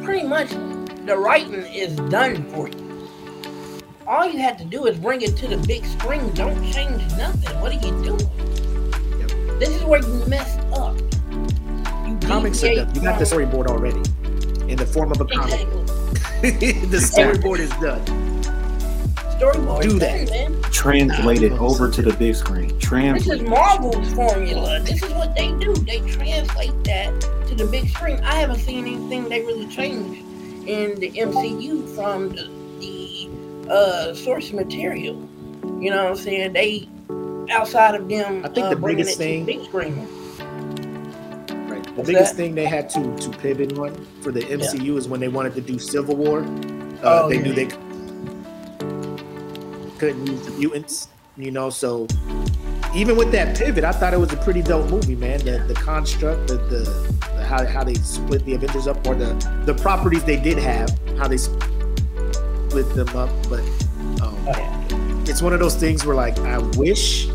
pretty much the writing is done for you. All you have to do is bring it to the big screen. Don't change nothing. What are you doing? This is where you messed up. You Comics are done. You got the storyboard already in the form of a comic. Exactly. the storyboard is done. Storyboard. Do done, that. man. Translate it over to the big screen. Translate. This Translate. is Marvel's formula. This is what they do. They translate that to the big screen. I haven't seen anything they really changed in the MCU from the, the uh, source material. You know what I'm saying? They outside of them I think uh, the biggest thing- big screen. Right. The What's biggest that? thing they had to to pivot on for the MCU is when they wanted to do Civil War. Uh, Oh, they yeah. knew they couldn't use the mutants, you know. So even with that pivot, I thought it was a pretty dope movie, man. The the construct, the the, the how how they split the Avengers up, or the the properties they did have, how they split them up. But um, Oh, yeah. it's one of those things where like I wish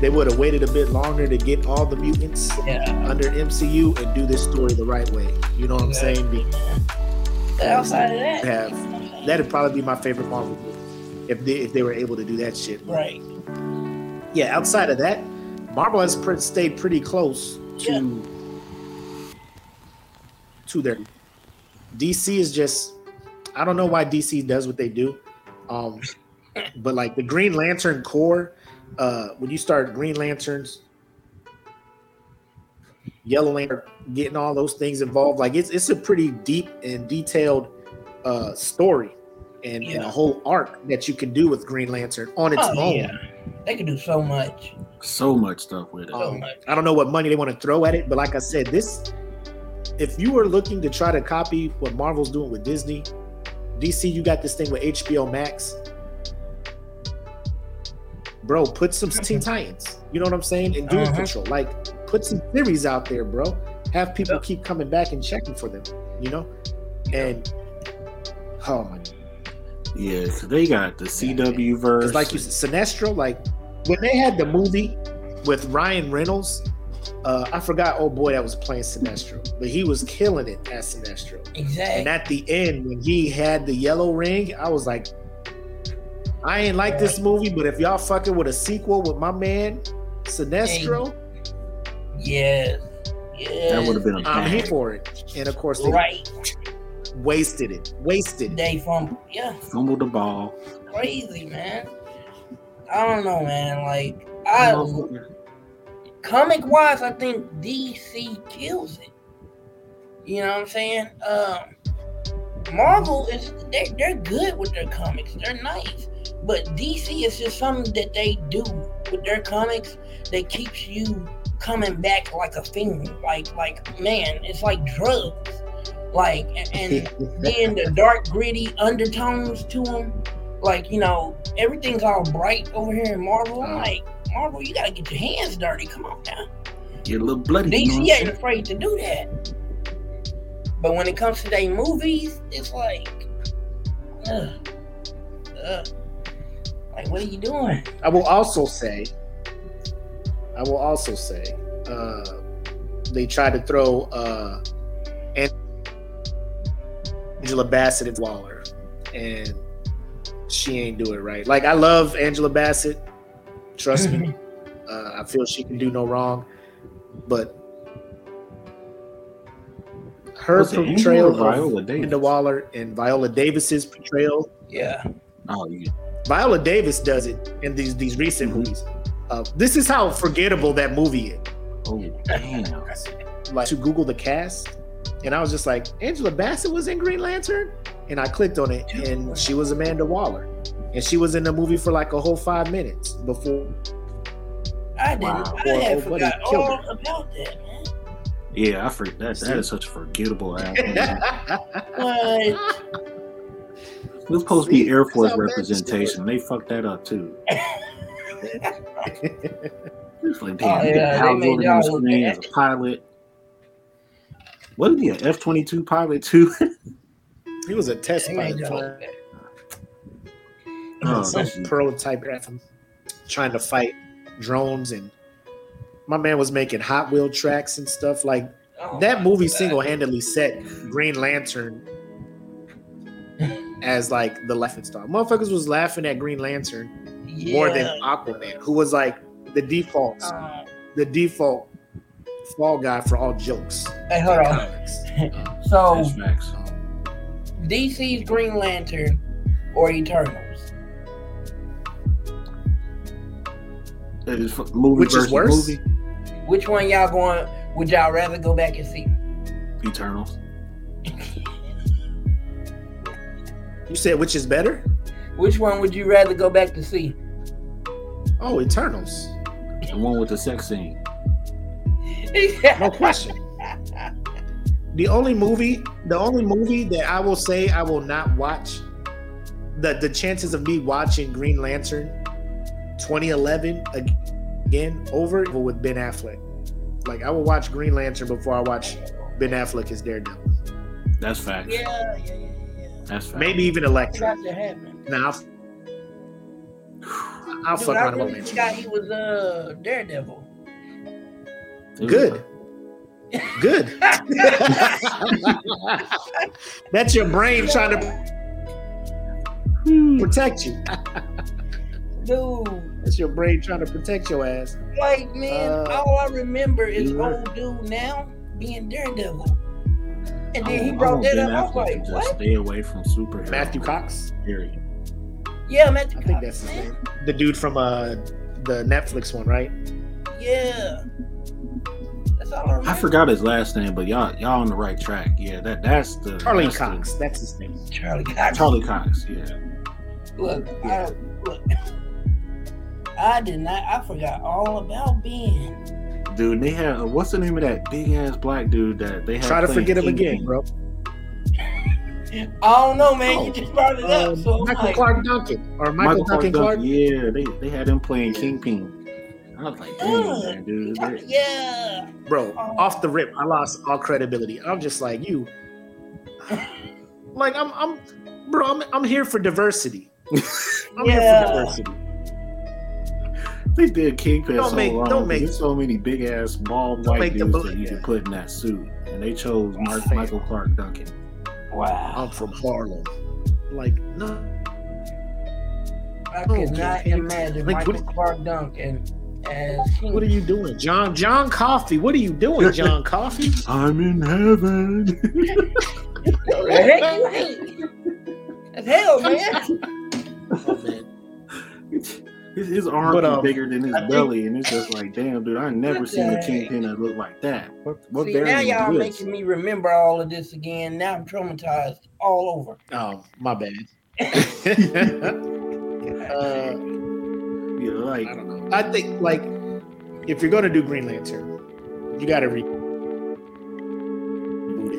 they would have waited a bit longer to get all the mutants Yeah. under MCU and do this story the right way. You know what I'm saying? Outside of that, Have- That'd probably be my favorite Marvel movie if they if they were able to do that shit. right. Yeah, outside of that, Marvel has pre- stayed pretty close to Yeah. to their DC is just I don't know why DC does what they do. Um but like the Green Lantern Corps, uh when you start Green Lanterns, Yellow Lantern, getting all those things involved, like it's it's a pretty deep and detailed uh story and, and a whole arc that you can do with Green Lantern on its Oh, own. yeah. They can do so much. So much stuff with it. So Um, much. I don't know what money they want to throw at it, but like I said, this if you were looking to try to copy what Marvel's doing with Disney, DC, you got this thing with HBO Max. Bro, put some Teen Titans. You know what I'm saying? And Doom Uh-huh. Patrol. Like, put some series out there, bro. Have people Yep. keep coming back and checking for them. You know? And oh my Yeah, 'cause they got the CW verse. Because like you said, Sinestro, like when they had the movie with Ryan Reynolds, uh, I forgot oh boy that was playing Sinestro, but he was killing it as Sinestro. Exactly. And at the end, when he had the yellow ring, I was like, I ain't like this movie, but if y'all fucking with a sequel with my man Sinestro, yes. Yes. that would have been a I'm bang. here for it. And of course, they right. wasted it. Wasted it. They fumbled, yeah, Fumbled the ball. crazy man. I don't know, man. Like I comic wise, I think DC kills it. You know what I'm saying? Um, Marvel is they're, they're good with their comics. They're nice, but DC is just something that they do with their comics that keeps you coming back like a fiend. Like like man, it's like drugs. Like and, and then the dark gritty undertones to them. Like you know everything's all bright over here in Marvel. I'm like Marvel, you gotta get your hands dirty. Come on now. Get a little bloody. you know DC ain't afraid to do that. But when it comes to their movies, it's like, ugh, ugh. like what are you doing? I will also say, I will also say, uh, they tried to throw uh, Angela Bassett and Waller, and she ain't do it right. Like I love Angela Bassett, trust me. Uh, I feel she can do no wrong, but her Was it portrayal of Viola Davis? Amanda Waller and Viola Davis's portrayal Yeah, Oh, yeah. Viola Davis does it in these these recent Mhm. movies. Uh, this is how forgettable that movie is. Oh, damn. Like to Google the cast, and I was just like, Angela Bassett was in Green Lantern, and I clicked on it, and she was Amanda Waller, and she was in the movie for like a whole five minutes before. I didn't. Wow. I Or had old buddy forgot all her. about that, man. Yeah, I forget that. That is such a forgettable ass. movie. What? It was supposed to be Air Force That's how bad this shit representation. They fucked that up too. It's like, damn, Oh, damn, yeah, Hal they made Jordan on y'all the screen as a pilot. What is he, an F 22 pilot too? he was a test pilot y'all for look bad. Oh, some prototype aircraft trying to fight drones, and my man was making Hot Wheel tracks and stuff like Oh, that movie God. single-handedly set Green Lantern as like the laughing stock. Motherfuckers was laughing at Green Lantern more than Aquaman, who was like the default, Um, the default fall guy for all jokes. hey, hold on. comics. So DC's Green Lantern or Eternals? It is movie Which is worse? movie. Which one y'all going? Would y'all rather go back and see? Eternals. You said which is better? Which one would you rather go back to see? Oh, Eternals, The one with the sex scene. no question. The only movie, the only movie that I will say I will not watch, the the chances of me watching Green Lantern 2011 again over it with Ben Affleck. Like I will watch Green Lantern before I watch Ben Affleck as Daredevil. That's facts. Yeah, yeah, yeah, yeah. That's facts. Maybe even It's Elektra. got. Now I'll, I'll Dude, fuck I around really about forgot Lantern. he was uh Daredevil. Good. Good. That's your brain trying to protect you. Dude, That's your brain trying to protect your ass. like man, Uh, all I remember is you old dude now being Daredevil. And then he want- I brought that Ben up. I was Affleck like, to just what? stay away from superheroes. Matthew Cox. Period. Yeah, Matthew I think that's his man. name. The dude from uh the Netflix one, right? Yeah. That's all I remember. I forgot his last name, but y'all y'all on the right track. Yeah, that that's the Charlie that's the- Cox. That's his name. Charlie Cox. Charlie Cox. Yeah. Look, Yeah. I, look. I I did not. I forgot all about Ben. Dude, they had uh, what's the name of that big ass black dude that they had? Try to forget him again, King? bro. I don't know, man. Oh, you just brought it up. Um, So I'm Michael like, Clark Duncan or Michael, Duncan Clark. Yeah, they they had him playing Kingpin. I was like, damn, Ugh. man, dude. they- yeah. Bro, off the rip, I lost all credibility. I'm just like you. Like I'm, I'm, bro. I'm, I'm here for diversity. I'm here Yeah. for diversity. They did Kingpin Don't so make- wrong. don't 'cause make- There's so many big ass bald white make dudes bullet- that you yeah. could put in that suit, and they chose Mark, Michael Clark Duncan. Wow. I'm from Harlem. Like no, I Oh, could not imagine like, Michael what- Clark Duncan as King. what are you doing, John? John Coffey. What are you doing, John Coffey? I'm in heaven. the heck you hell, man. Oh, man. his, his arms But, are um, bigger than his I think- belly, and it's just like, damn, dude, I never seen a Kingpin that looked like that. What, what See, now y'all this? making me remember all of this again. Now I'm traumatized all over. Oh, my bad. uh, Yeah, like, I don't know. I think like if you're gonna do Green Lantern, you gotta re- reboot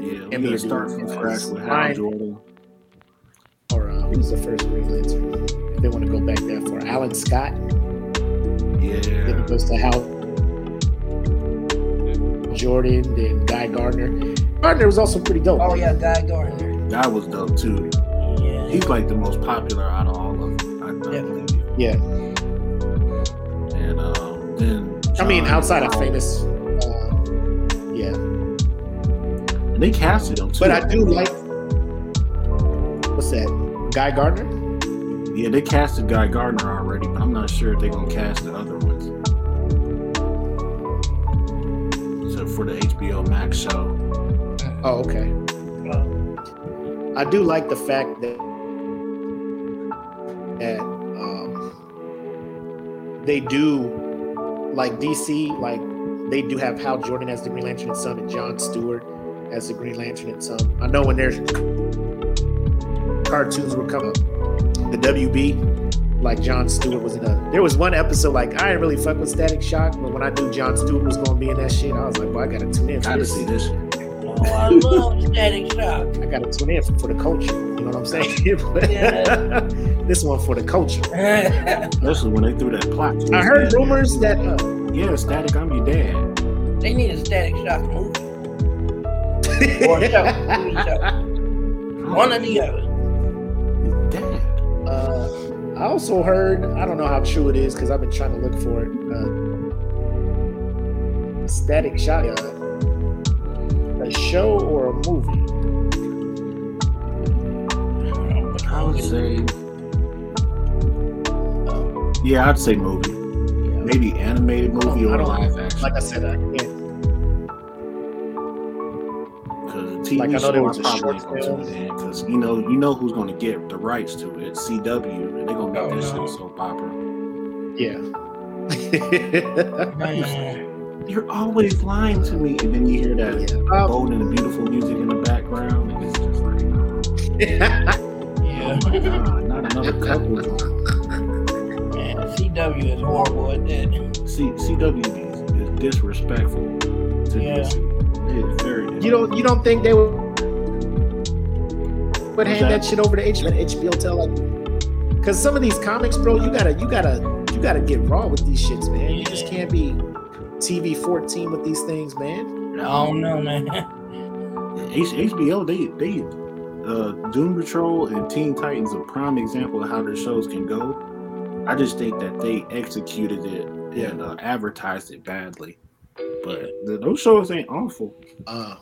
yeah, we And gotta be start from scratch with Hal Mine- Jordan. Or uh, who's the first Green Lantern? If they want to go back there for Alan Scott. Then Yeah, it goes to Hal Jordan, then Guy Gardner. Gardner was also pretty dope. Oh yeah, Guy Gardner. Guy was dope too. Yeah. He's like the most popular out of all of them. I, I Definitely. believe. Yeah, And um, then I mean John outside of famous. Uh, yeah, And they casted him too. but I do like. What's that? Guy Gardner. Yeah, they casted Guy Gardner already, but I'm not sure if they're gonna cast the other ones. So for the HBO Max show, Oh, okay. I do like the fact that that um, they do like DC, like they do have Hal Jordan as the Green Lantern and Son and John Stewart as the Green Lantern and Son. I know when their cartoons were coming, the WB, like John Stewart was in a. There was one episode like I didn't really fuck with Static Shock, but when I knew John Stewart was going to be in that shit, I was like, boy, I gotta tune in. for gotta this. see this. Oh, I love Static Shock. I gotta tune in for, for the culture. You know what I'm saying? Yeah. this one for the culture. Especially when they threw that plot. I heard in. rumors that uh, Yeah, Static, I'm your dad. they need a Static Shock movie. Or a show. TV show. One or the other. His dad. uh, I also heard. I don't know how true it is because I've been trying to look for it. Uh, Static Shock, uh, a show or a movie? I would say, yeah, I'd say movie. Maybe animated movie I or don't- live action. Like I said, I can't. TV Like, I know show, there was I a probably short ain't film. tune it in because you know, you know who's gonna get the rights to it. CW, and they're gonna make Oh, this no. shit soap opera. Yeah. You're always lying to me, and then you hear that yeah. Bold and beautiful music in the background, and it's just like, Yeah. oh my god, not another couple. Man, CW is horrible at that. C- CW is, is disrespectful to Yeah. DC. It is very. You don't. You don't think they would would hand that? that shit over to H- let HBO tell like? Because some of these comics, bro, you gotta, you gotta, you gotta get raw with these shits, man. You just can't be TV fourteen with these things, man. I don't know, man. H- HBO, they they uh, Doom Patrol and Teen Titans a prime example of how their shows can go. I just think that they executed it and uh, advertised it badly. But those shows ain't awful. Uh,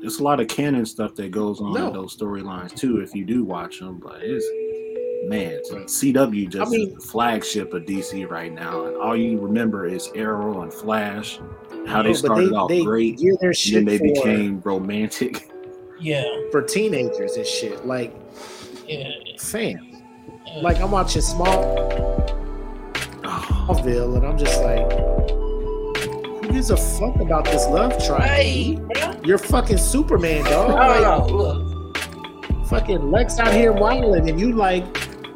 There's a lot of canon stuff that goes on No. in those storylines too, if you do watch them. But it's man, CW just I mean- is the flagship of DC right now, and all you remember is Arrow and Flash. How they no, but started off they great, and then they for, became romantic. Yeah, for teenagers and shit. Like, yeah. fam, yeah. like I'm watching Small. Ah. Smallville, and I'm just like, who gives a fuck about this love Hey, triangle? bro. You're fucking Superman, dog. I Like, don't. Look, fucking Lex out here wilding, and you like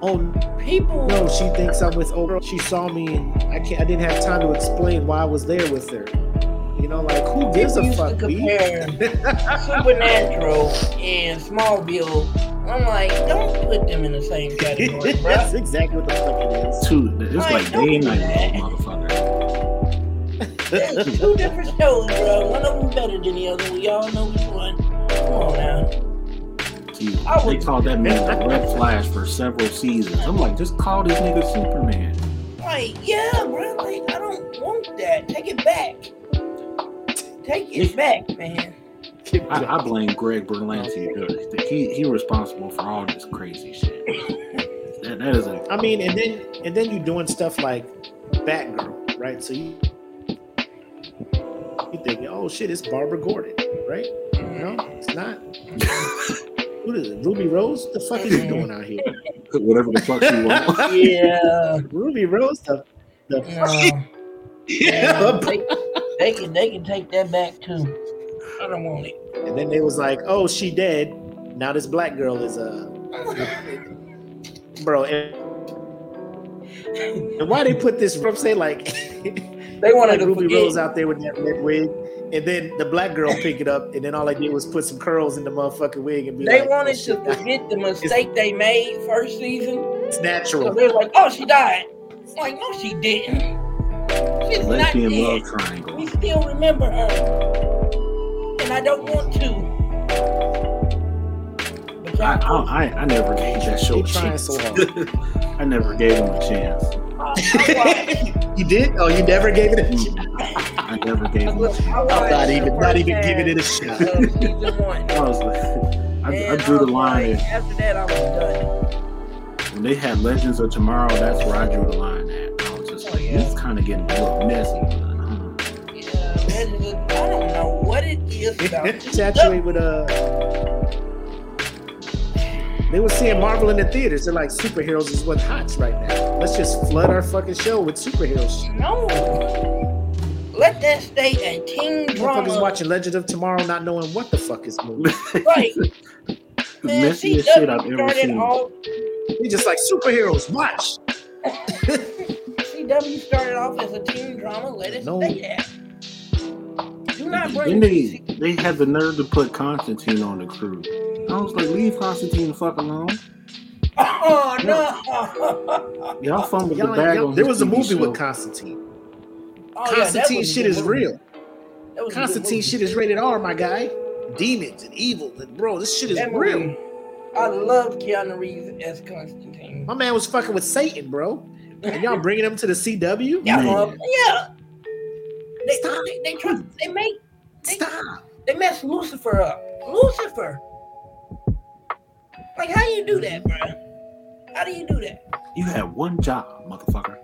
on people. No, she thinks I'm with old girl. She saw me and I can't I didn't have time to explain why I was there with her. You know, like who gives a used fuck, to B? compare Supernatural and Smallville. I'm like, don't put them in the same category, bro. That's exactly what the fuck it is. Two, it's Like, like day and do night, that. motherfucker. Two different shows, bro. One of them better than the other. We all know which one. Come on now. I they would- called that man the Red Flash for several seasons. I'm like, just call this nigga Superman. Like, yeah, bro. Like, I don't want that. Take it back. Take it back, man. I, I blame Greg Berlanti. dude. He he responsible for all this crazy shit. That, that is a I mean, and then and then you doing stuff like Batgirl, right? So you you thinking, oh shit, it's Barbara Gordon, right? No, it's not. Who is it? Ruby Rose? What the fuck is he doing out here? whatever the fuck you want. Yeah. Ruby Rose, the the No. Yeah, they, they can they can take that back too. I don't want it. and then they was like, oh, she dead. Now this black girl is uh, bro. And, and why they put this from say like They wanted like to Ruby forget. Rose out there with that red wig, and then the black girl pick it up, and then all they did was put some curls in the motherfucking wig and be They like, oh, wanted oh, to shit, forget the mistake they made first season. it's So natural. they're like, "Oh, she died." It's like, no, she didn't. She's not dead. love triangle. We still remember her, and I don't want to. I, I, I, I never gave that show a chance. so. I never gave him a chance. I, I You did? Oh, you never gave it a chance. Mm, I never gave it a look. I I'm not even, not even giving it a shot. of. I was like, I, I drew the line. like, after that, I was done. When they had Legends of Tomorrow, that's where I drew the line at. I was just Oh, like, yeah. it's kind of getting a little messy. But, uh, Yeah, that is a, I don't know what it is about. Saturate with uh They were seeing Marvel in the theaters. They're like superheroes is what's hot right now. Let's just flood our fucking show with superheroes. No. Let that stay a teen Motherfuckers drama. watching Legend of Tomorrow not knowing what the fuck is moving. Right. the Man, messiest CW shit I've ever seen. off They just like superheroes. Watch. CW started off as a teen drama. Let it No. stay there. Do not Then bring they they had the nerve to put Constantine on the crew. I was like, leave Constantine the fuck alone. Oh no! Y'all fumbled Y'all the ain't- bag y'all- on there his was a movie show. with Constantine. Oh, Constantine was a shit is movie. real. That was a good Constantine shit is rated R, my guy. Demons and evil. And bro, this shit is That real. movie, I love Keanu Reeves as Constantine. My man was fucking with Satan, bro. And y'all bringing him to the CW? Yeah, Man. uh, yeah. They, Stop. they, they try. They make. They, Stop. they mess Lucifer up. Lucifer. Like, how do you do that, bro? How do you do that? You had one job, motherfucker.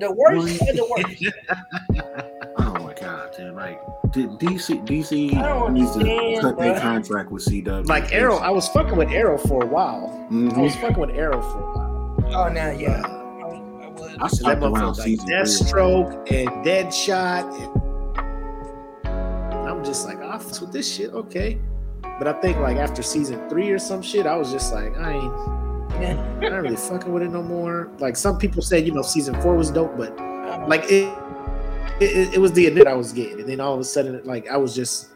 The worst of the worst. Oh my god, dude! Like, DC DC needs to cut their contract with CW. Like Arrow, I was fucking with Arrow for a while. I Mhm. was fucking with Arrow for a while. Oh, now, yeah. I was. I was. I stopped around motherfucker like season three. Deathstroke and Deadshot. And I'm just like, I fucks with this shit, okay. But I think like after season three or some shit, I was just like, I ain't, I'm not really fucking with it no more. Like some people said, you know, season four was dope, but like it, it, it was the admit I was getting, and then all of a sudden, like I was just,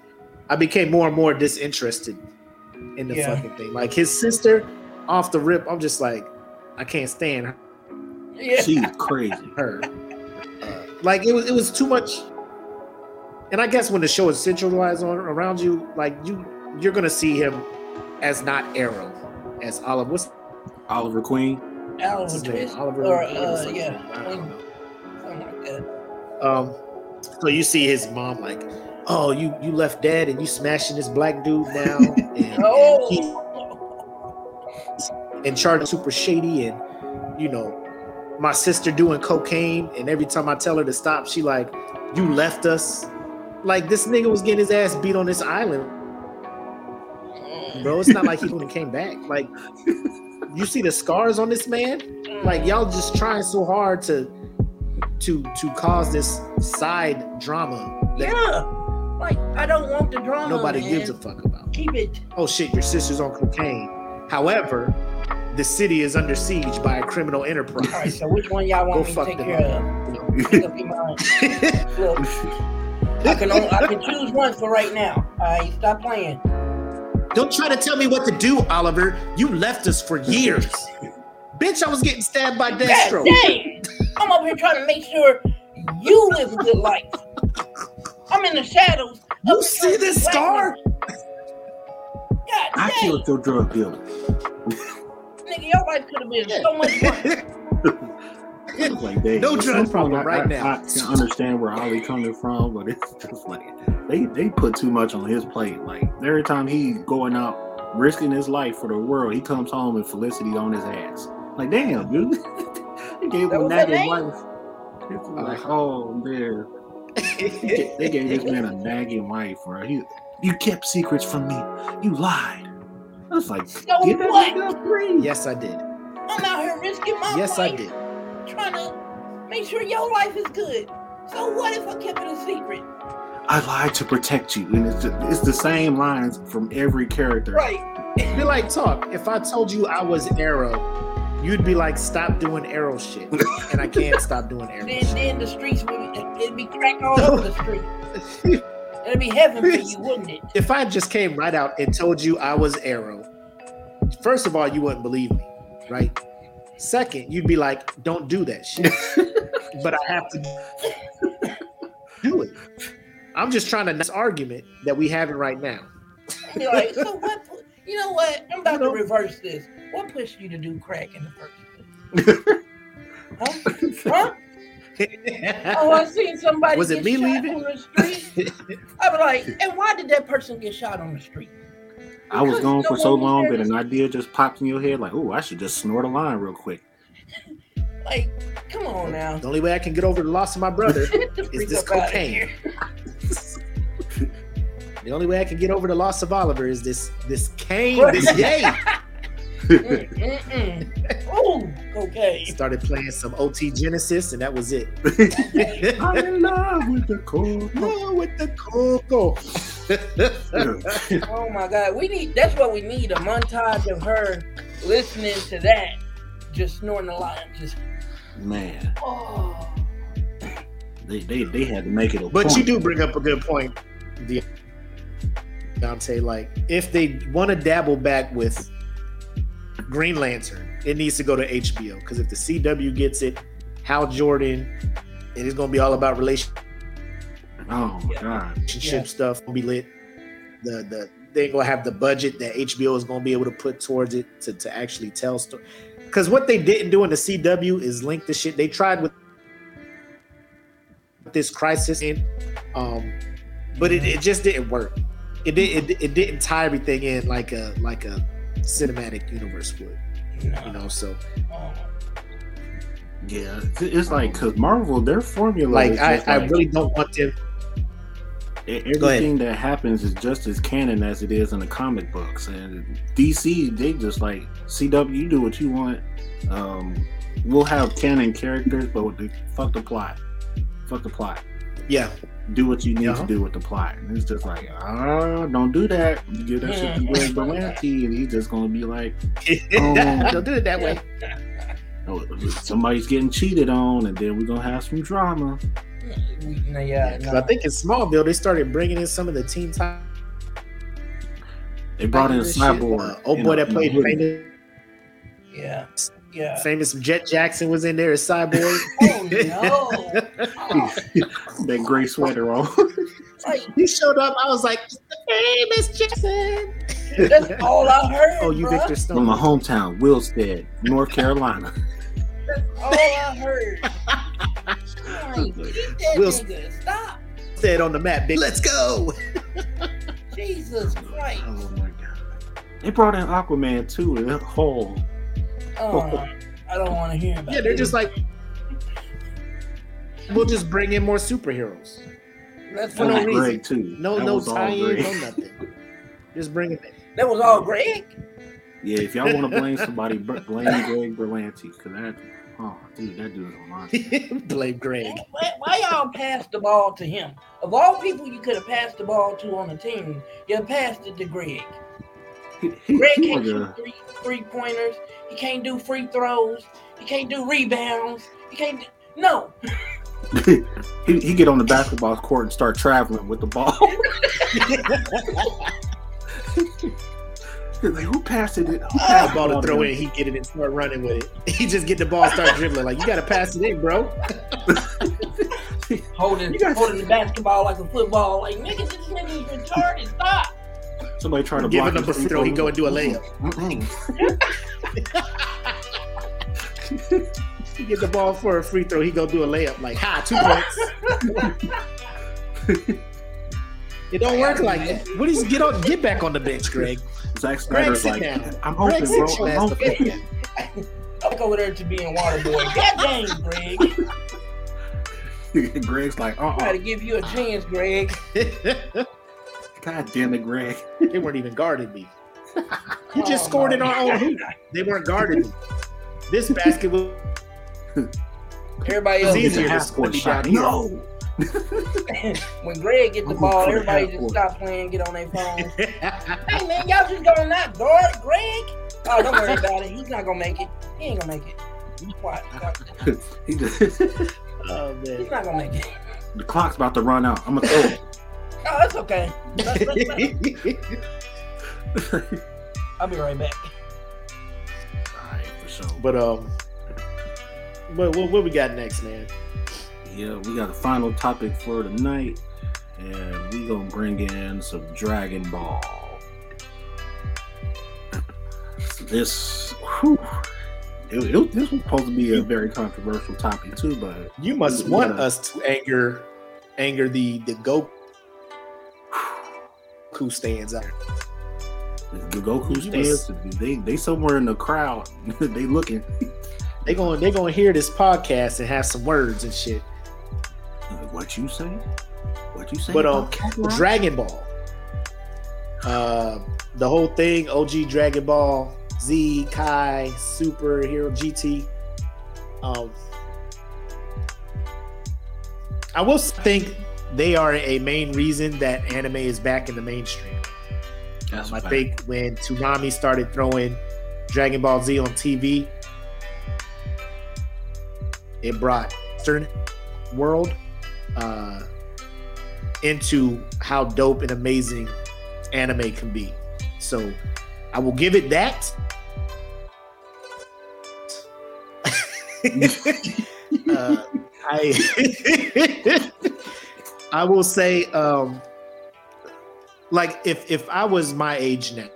I became more and more disinterested in the Yeah. fucking thing. Like his sister, off the rip, I'm just like, I can't stand her. yeah. She's crazy. her. Uh, like it was, it was too much. And I guess when the show is centralized on around you, like you, you're gonna see him as not Arrow, as Oliver. What's Oliver Queen. Oliver his name? Oliver. Or, what the uh, fuck yeah. name? I don't know. Something like that. Um, so you see his mom like, oh, you you left dad and you smashing this black dude now, and, and Oh. he's in charge of super shady, and you know, my sister doing cocaine, and every time I tell her to stop, she like, you left us. Like this nigga was getting his ass beat on this island, bro. It's not like he and came back. Like you see the scars on this man. Like mm. y'all just trying so hard to to to cause this side drama that Yeah. Like, I don't want the drama. nobody man. gives a fuck about. Keep it. Oh shit, your sister's on cocaine. However, the city is under siege by a criminal enterprise. All right, so which one y'all Go want me to take care of? Up mind. Look, I can only, I can choose one for right now. All right, stop playing. Don't try to tell me what to do, Oliver. You left us for years. Bitch, I was getting stabbed by God Destro. dang! I'm up here trying to make sure you live a good life. I'm in the shadows. You up see this scar? man. God I dang, killed your drug dealer. nigga, your life could have been so much worse. It's like, dang, No at drug some point, problem I- right I, now. I can understand where Ollie coming from, but it's just like they they put too much on his plate. Like every time he's going out risking his life for the world, he comes home and Felicity on his ass. Like damn, dude, he gave him was nagging wife. It's uh-huh. like oh man, they gave this man a nagging wife, bro. He, you kept secrets from me. You lied. I was like, So get that what? nigga free. yes, I did. I'm out here risking my life. Yes, I did. Trying to make sure your life is good. So what if I kept it a secret? I lied to protect you, and it's it's the same lines from every character. Right. Be like, talk. If I told you I was Arrow, you'd be like, stop doing Arrow shit. And I can't stop doing Arrow Then, shit. then the streets would it'd be crack all over the street. It'd be heaven for you, wouldn't it? If I just came right out and told you I was Arrow, first of all, you wouldn't believe me, right? Second, you'd be like, don't do that shit. but I have to do it. I'm just trying to this argument that we having right now. I'd like, so what? You know what? I'm about to reverse this. What pushed you to do crack in the first place? Huh? Huh? Oh, I seen somebody. Was it me shot leaving? on the street. I'd be like, and why did that person get shot on the street? I was Because gone no for so long that an idea just popped in your head, like, oh, I should just snort a line real quick. Like, come on now. the only way I can get over the loss of my brother, is this cocaine? the only way I can get over the loss of Oliver is this this cane, this yay. Ooh, okay. Started playing some OT Genesis, and that was it. I'm in love with the cold. No, with the cocoa. Oh my God, we need. That's what we need. A montage of her listening to that, just snorting a line. Just Man, oh. they, they they had to make it a But point. you do bring up a good point, De- Deontay. Like, if they want to dabble back with Green Lantern, it needs to go to HBO. Because if the CW gets it, Hal Jordan, it is going to be all about relationship Oh my god. Yeah. stuff. Gonna be lit. The the they ain't gonna have the budget that HBO is gonna be able to put towards it to, to actually tell story. Because what they didn't do in the CW is link the shit. They tried with this crisis in, um, but it, it just didn't work. It did it, it didn't tie everything in like a like a cinematic universe would. You know, so. Yeah, it's- it's like because Marvel, their formula, like is I, just I really don't want them. Go ahead. everything that happens is just as canon as it is in the comic books. And DC, they just like CW, you do what you want. Um, we'll have canon characters, but with the, fuck the plot. Fuck the plot. Yeah, Do what you need Uh-huh. to do with the plot. And it's just like, ah, don't do that. You give that shit to Greg Berlanti, and he's just gonna be like, Oh. don't do it that way. oh, somebody's getting cheated on, and then we're gonna have some drama. We- no, yeah, 'Cause no. I think in Smallville they started bringing in some of the Teen Titans. They brought in this shit. Cyborg. Uh, old in boy a- that in a played hoodie. Famous, yeah, yeah. famous Jett Jackson was in there as Cyborg. Oh no! Oh, that gray sweater on. like, he showed up. I was like, famous Jackson. that's all I heard. oh, you bruh. Victor Stone From my hometown, Wilstead, North Carolina. That's all I heard. Like, get that Will- nigga. Stop. Said on the map, big. Let's go. Jesus Christ. Oh my god. They brought in Aquaman too, in that hole. Oh, I don't want to hear about Yeah, they're this. just like, we'll just bring in more superheroes. That's For That no was reason. Greg too. No, That no was all tie-in, no nothing. Just bring it That was all Greg. Yeah, if y'all want to blame somebody, blame Greg Berlanti, cause that, oh dude, that dude's a monster. in. Blame Greg. Why, why y'all pass the ball to him? Of all people you could have passed the ball to on the team, you passed it to Greg. He, he, Greg he can't shoot a, three three pointers. He can't do free throws. He can't do rebounds. He can't. Do, no, he, he get on the basketball court and start traveling with the ball. Like, who passed it? Who ah, passed ball to throw in, he get it and start running with it. He just get the ball, start dribbling. Like you got to pass it in, bro. holding You guys- holding the basketball like a football. Like nigga, this nigga is retarded. Stop. Somebody trying to Giving block him a free throw, he go and do a layup. He get the ball for a free throw, he go do a layup. Like ha, two points. It don't work like that. What is get on? Get back on the bench, Greg. Zach Greg, Snyder's sit like, down. I'm Greg, open, sit bro. your I'm ass the open. fuck go over there to being water boy. God dang, Greg. Greg's like, uh Try uh to give you a chance, Greg. God damn it, Greg. they weren't even guarding me. You just Oh, scored my in our own hoop. They weren't guarding me. This basket was Everybody It's else. easier to half split court me shot. down. No. when Greg get the ball, everybody just court. stop playing, get on their phone. hey man, y'all just gonna not guard Greg? Oh, don't worry about it. He's not gonna make it. He ain't gonna make it. What? He just, oh He's man. not gonna make it. the clock's about to run out. I'm gonna throw it. Oh, that's okay. Let's- let's- I'll be right back. All right, for sure. but um, but what, what we got next, man? Yeah, we got a final topic for tonight, and we gonna bring in some Dragon Ball. This, whew, it, it- this was supposed to be a very controversial topic too, but You must want gotta- us to anger, anger the the Goku stands out. the Goku You must- stands, they they somewhere in the crowd, they looking. They going they gonna hear this podcast and have some words and shit. What you say? What you say? But, um, Kakarot? Dragon Ball. Uh, the whole thing, OG Dragon Ball, Z, Kai, Super Hero GT. Um, I will think they are a main reason that anime is back in the mainstream. Um, I think when Toonami started throwing Dragon Ball Z on TV, it brought Western world uh, into how dope and amazing anime can be. So I will give it that. uh, I I will say um like if if I was my age now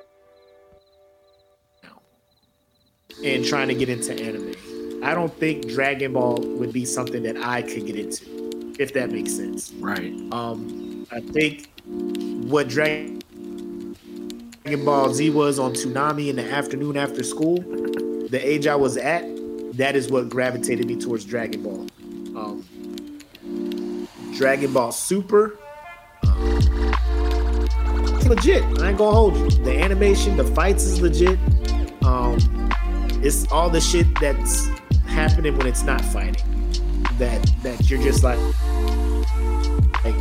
and trying to get into anime, I don't think Dragon Ball would be something that I could get into, if that makes sense. right. Um, I think what Dragon Ball Z was on Toonami in the afternoon after school, the age I was at, that is what gravitated me towards Dragon Ball. Dragon Ball Super, it's legit. I ain't gonna hold you. The animation, the fights is legit. Um, it's all the shit that's happening when it's not fighting. That that you're just like, like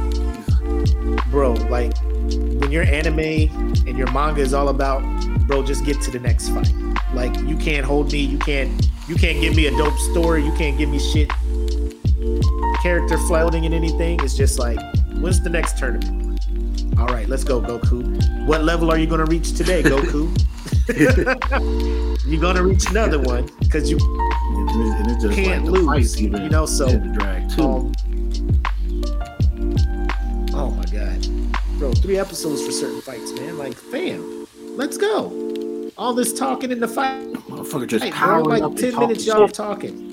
bro, like when your anime and your manga is all about, bro, just get to the next fight. Like you can't hold me, you can't you can't give me a dope story, you can't give me shit character floating in anything. It's just like, when's the next tournament? All right, let's go, Goku. What level are you gonna reach today, Goku? You're gonna reach another one because you And it, and it just Can't like lose, even you know, so, drag too. Um, oh my god, bro! Three episodes for certain fights, man. Like, fam, let's go. All this talking in the fight, Motherfucker just hey, powering up like ten talking minutes, y'all shit. talking.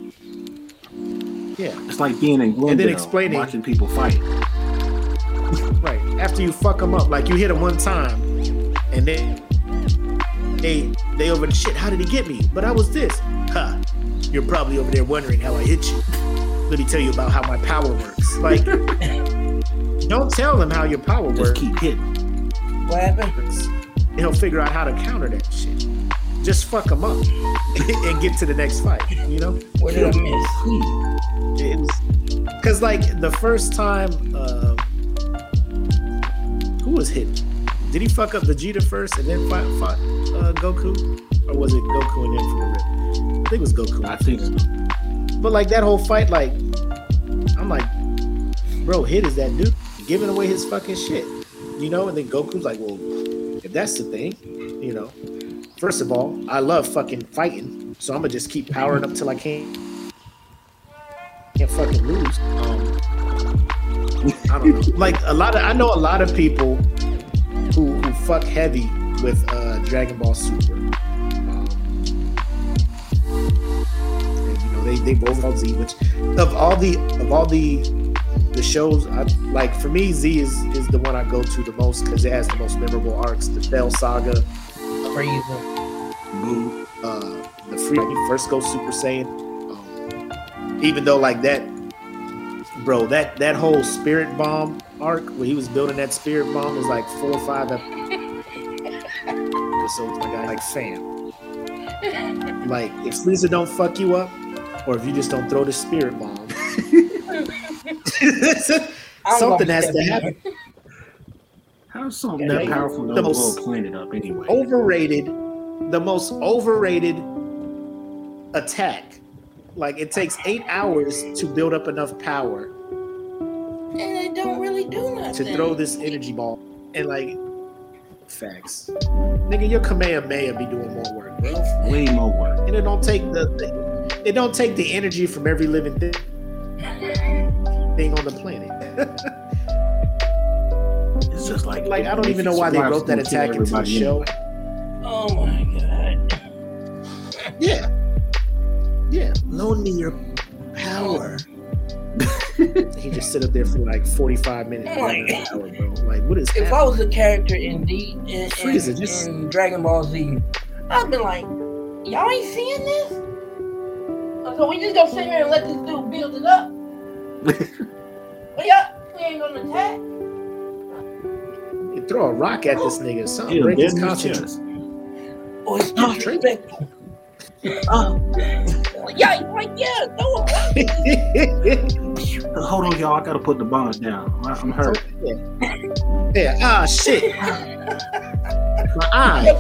Yeah, It's like being in Glendale, And then explaining- watching people fight. right. After you fuck them up, like you hit them one time, and then they they over the shit. How did he get me? But I was this. Huh. You're probably over there wondering how I hit you. Let me tell you about how my power works. Like, don't tell them how your power Just works. keep hitting. What happened? He'll figure out how to counter that shit. Just fuck them up and get to the next fight. You know, What did I miss? Please. because like the first time, uh, who was hit? Did he fuck up Vegeta first and then fight, fought uh, Goku, or was it Goku and then rip? I think it was Goku. I think so. But like that whole fight, like I'm like, bro, hit is that dude giving away his fucking shit, you know? And then Goku's like, well, if that's the thing, you know. First of all, I love fucking fighting, so I'm gonna just keep powering up till I can't can't fucking lose. Um, I don't know. Like a lot of, I know a lot of people who who fuck heavy with uh, Dragon Ball Super. Um, you know, they they both all Z, which of all the of all the the shows, I like for me, Z is is the one I go to the most because it has the most memorable arcs. The Cell Saga, Frieza. Boo. uh, the free when you first go Super Saiyan. Um, even though like that, bro, that that whole Spirit Bomb arc where he was building that Spirit Bomb was like four or five ep- episodes. My guy, like fam, like if Frieza don't fuck you up, or if you just don't throw the Spirit Bomb, something has to happen. How's something Yeah, that powerful the gonna blow most planet up anyway? Overrated, the most overrated attack. Like it takes eight hours to build up enough power And they don't really do nothing. to throw this energy ball and like facts. Nigga, your Kamehameha be doing more work, bro. Way more work. And it don't take the, the it don't take the energy from every living thing, thing on the planet. It's just like like I don't even know why they wrote that attack into the show. Oh my god. Yeah. Yeah. Loan me your power. he just sit up there for like 45 minutes. Oh my an hour, bro. Like, what is If I was a character in D in, in, Frieza, just- in Dragon Ball Z, I'd be like, y'all ain't seeing this? So we just gonna sit here and let this dude build it up? Well, yeah, we ain't gonna attack. You throw a rock at this nigga, something He'll break his dead in his concentration. chest. Oh, it's disrespectful. Oh, yeah, like, yeah, throw a hold on, y'all. I gotta put the bomb down. I- I'm hurt. yeah. Ah, shit. My eye.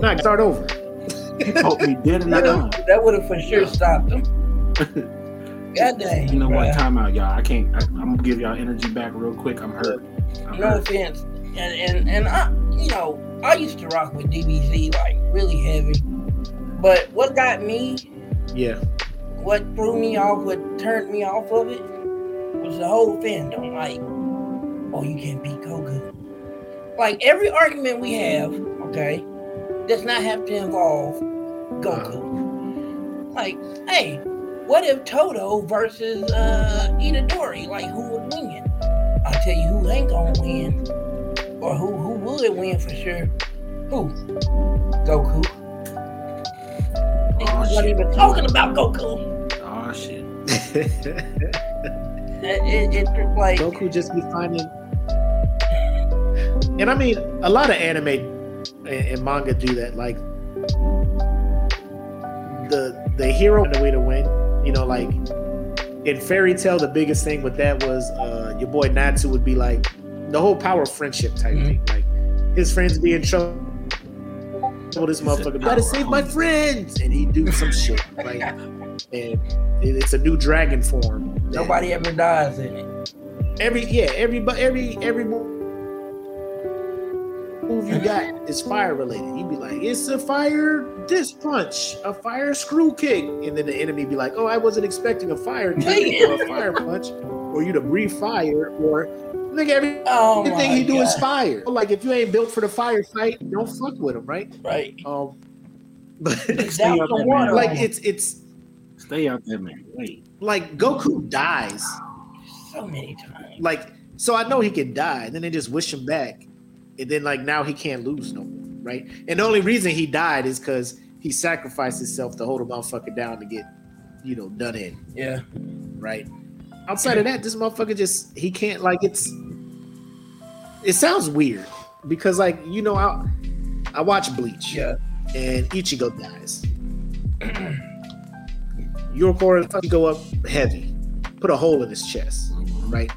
Nah, start over. He poked me dead in the eye. that would have for sure stopped him. God dang. You know what? bruh. Time out, y'all. I can't. I, I'm gonna give y'all energy back real quick. I'm hurt. I'm No hurt. offense. And and and I, you know, I used to rock with DBZ like really heavy. But what got me, Yeah. what threw me off, what turned me off of it, was the whole fandom. Like, oh, you can't beat Goku. Like every argument we have, okay, does not have to involve Goku. Like, hey, what if Todo versus uh Itadori? Like, who would win? I'll tell you who ain't gonna win, or who who would win for sure. Who? Goku. Oh, we wasn't even talking about Goku. Oh shit. It, it, it like Goku just be finding. And I mean, a lot of anime and, and manga do that. Like the the hero and the way to win. You know, like in Fairy Tail, the biggest thing with that was uh, your boy Natsu would be like the whole power of friendship type mm-hmm. thing. Like his friends be in trouble. This motherfucker gotta save my oh. friends, and he do some shit. Like, and it- it's a new dragon form. nobody ever dies in it. every yeah every but every every move move you got is fire related you'd be like it's a fire disc punch a fire screw kick and then the enemy be like oh i wasn't expecting a fire kick or a fire punch or you to breathe fire or nigga every, Oh everything he do is fire like if you ain't built for the fire fight don't fuck with him right Right. um but Stay Down out some that man. like it's it's Stay out there, man. Wait. like goku dies So many times. like so I know he can die, and then they just wish him back, and then like now he can't lose no more, right? And the only reason he died is because he sacrificed himself to hold a motherfucker down to get, you know, done in, Yeah. right? Outside of that, this motherfucker just he can't like it's. It sounds weird because like you know I I watch Bleach, Yeah. and Ichigo dies. Ulquiorra go up heavy, put a hole in his chest, mm-hmm. right?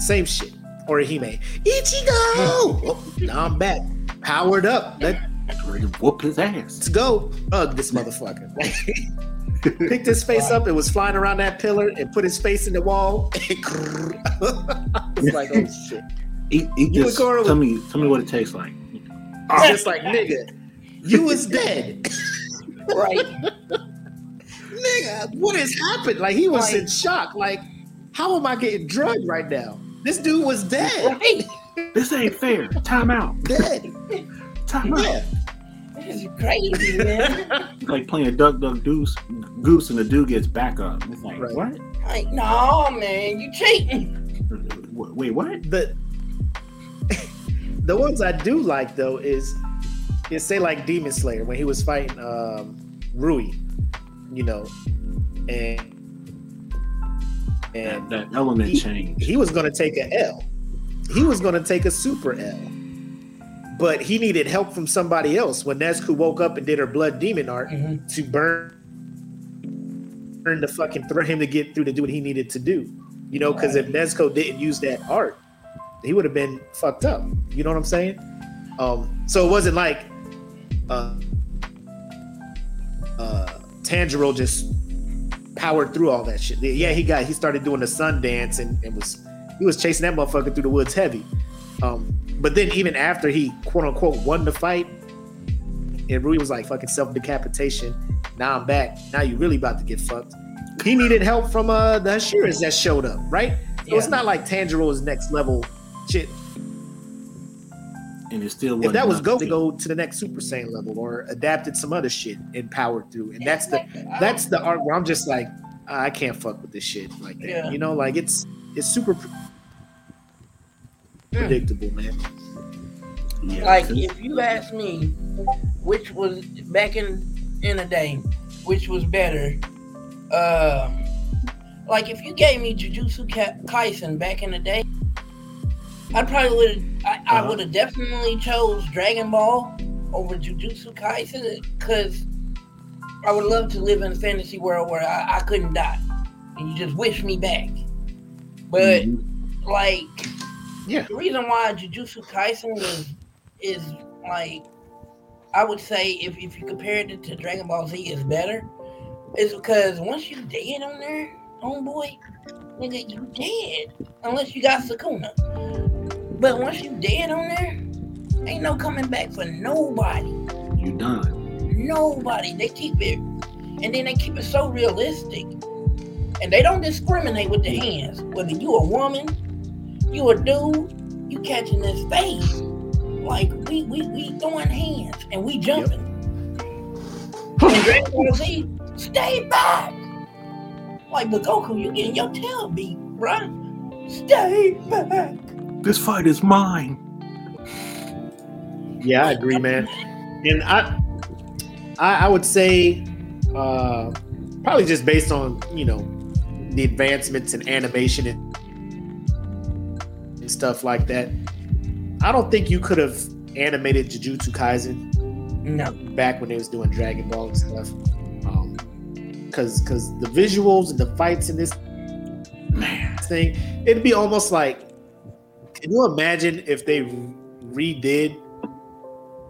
Same shit. Orihime. Ichigo! Oh, now I'm back. Powered up. Let, whoop his ass. let's go. Hug this motherfucker. Picked his face up. It was flying around that pillar and put his face in the wall. I was like, oh shit. Eat, eat You this. Tell would- me, tell me what it tastes like. It's just like, nigga, you was dead. Right. nigga, what has happened? Like he was Like- in shock. Like, how am I getting drugged right now? This dude was dead. Right. This ain't fair. Time out. Dead. Time Yeah. This is crazy, man. out. Like playing duck, duck, goose, goose, and the dude gets back up. It's like Right. what? like, no, man, you cheating. Wait, what? The the ones I do like though is is say like Demon Slayer when he was fighting um Rui, you know, and and that element he, change. he was gonna take a L. He was gonna take a super L. But he needed help from somebody else when Nezuko woke up and did her blood demon art Mhm. to burn burn the fucking threat him to get through to do what he needed to do. You know, because if Nezuko didn't use that art, he would have been fucked up. You know what I'm saying? Um, so it wasn't like uh, uh, Tanjiro just powered through all that shit. Yeah, he got he started doing the sun dance and, and was he was chasing that motherfucker through the woods heavy. Um, but then even after he quote unquote won the fight, and Rui was like fucking self decapitation. Now I'm back. Now you really about to get fucked. He needed help from uh the Hashiras that showed up, right? So it's not like Tanjiro's next level shit. and it still If that was enough go to to go to the next Super Saiyan level or adapted some other shit and powered through, and that's the that's the art where I'm just like I can't fuck with this shit like that. Yeah. You know, like it's it's super pre- predictable, man. Yeah, like if you ask me which was back in in the day which was better uh like if you gave me jujutsu Ka- kaisen back in the day i probably would i, I Uh-huh. would have definitely chose dragon ball over jujutsu kaisen because i would love to live in a fantasy world where i, I couldn't die and you just wish me back but Mhm. like Yeah. the reason why Jujutsu Kaisen is is like I would say if, if you compared it to Dragon Ball Z is better is because once you dead on there, homeboy, nigga, you dead. Unless you got Sukuna. But once you dead on there, ain't no coming back for nobody. you done. Nobody. They keep it and then they keep it so realistic. And they don't discriminate with the hands. Whether you a woman, you a dude, you catching this face. Like we we we throwing hands and we jumping. And Dragon Ball Z, stay back. Like but Goku, you getting your tail beat, bruh. Stay back. This fight is mine. Yeah, I agree, man. And I, I, I would say, uh, probably just based on you know the advancements in animation and, and stuff like that. I don't think you could have animated Jujutsu Kaisen No. back when they was doing Dragon Ball and stuff. Um, cause cause the visuals and the fights in this Man, thing, it'd be almost like can you imagine if they redid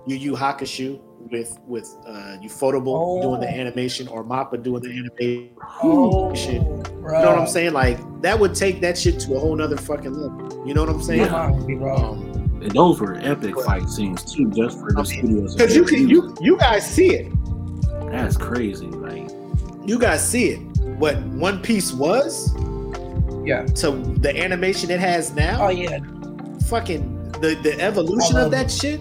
Yu Yu Hakusho with with uh Ufotable doing the Oh. animation or Mappa doing the animation? Oh, You know what I'm saying? Like that would take that shit to a whole nother fucking level. You know what I'm saying? Yeah. bro. Um, and those were epic fight scenes too, just for the I mean, studios. Cause you can you you guys see it. That's crazy. Like, You guys see it. What One Piece was Yeah. to the animation it has now. Oh yeah. fucking the the evolution of love that shit.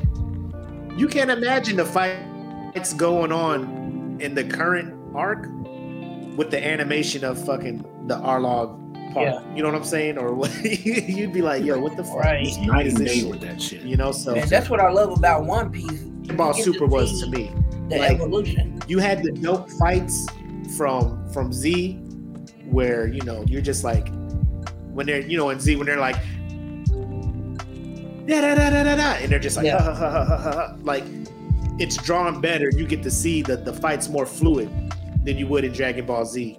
You can't imagine the fights going on in the current arc with the animation of fucking the Arlong part. Yeah. You know what I'm saying? Or what? You'd be like, yo, what the fuck? Right. it's night is and this day shit? with that shit. You know, so And that's what I love about One Piece. Dragon Ball You get to Super was to me. The Like- evolution. You had the dope fights from from Z, where you know you're just like when they're you know in Z when they're like da da da da da da, and they're just like Yeah. ha, ha, ha, ha, ha, ha. like it's drawn better. You get to see that the fight's more fluid than you would in Dragon Ball Z.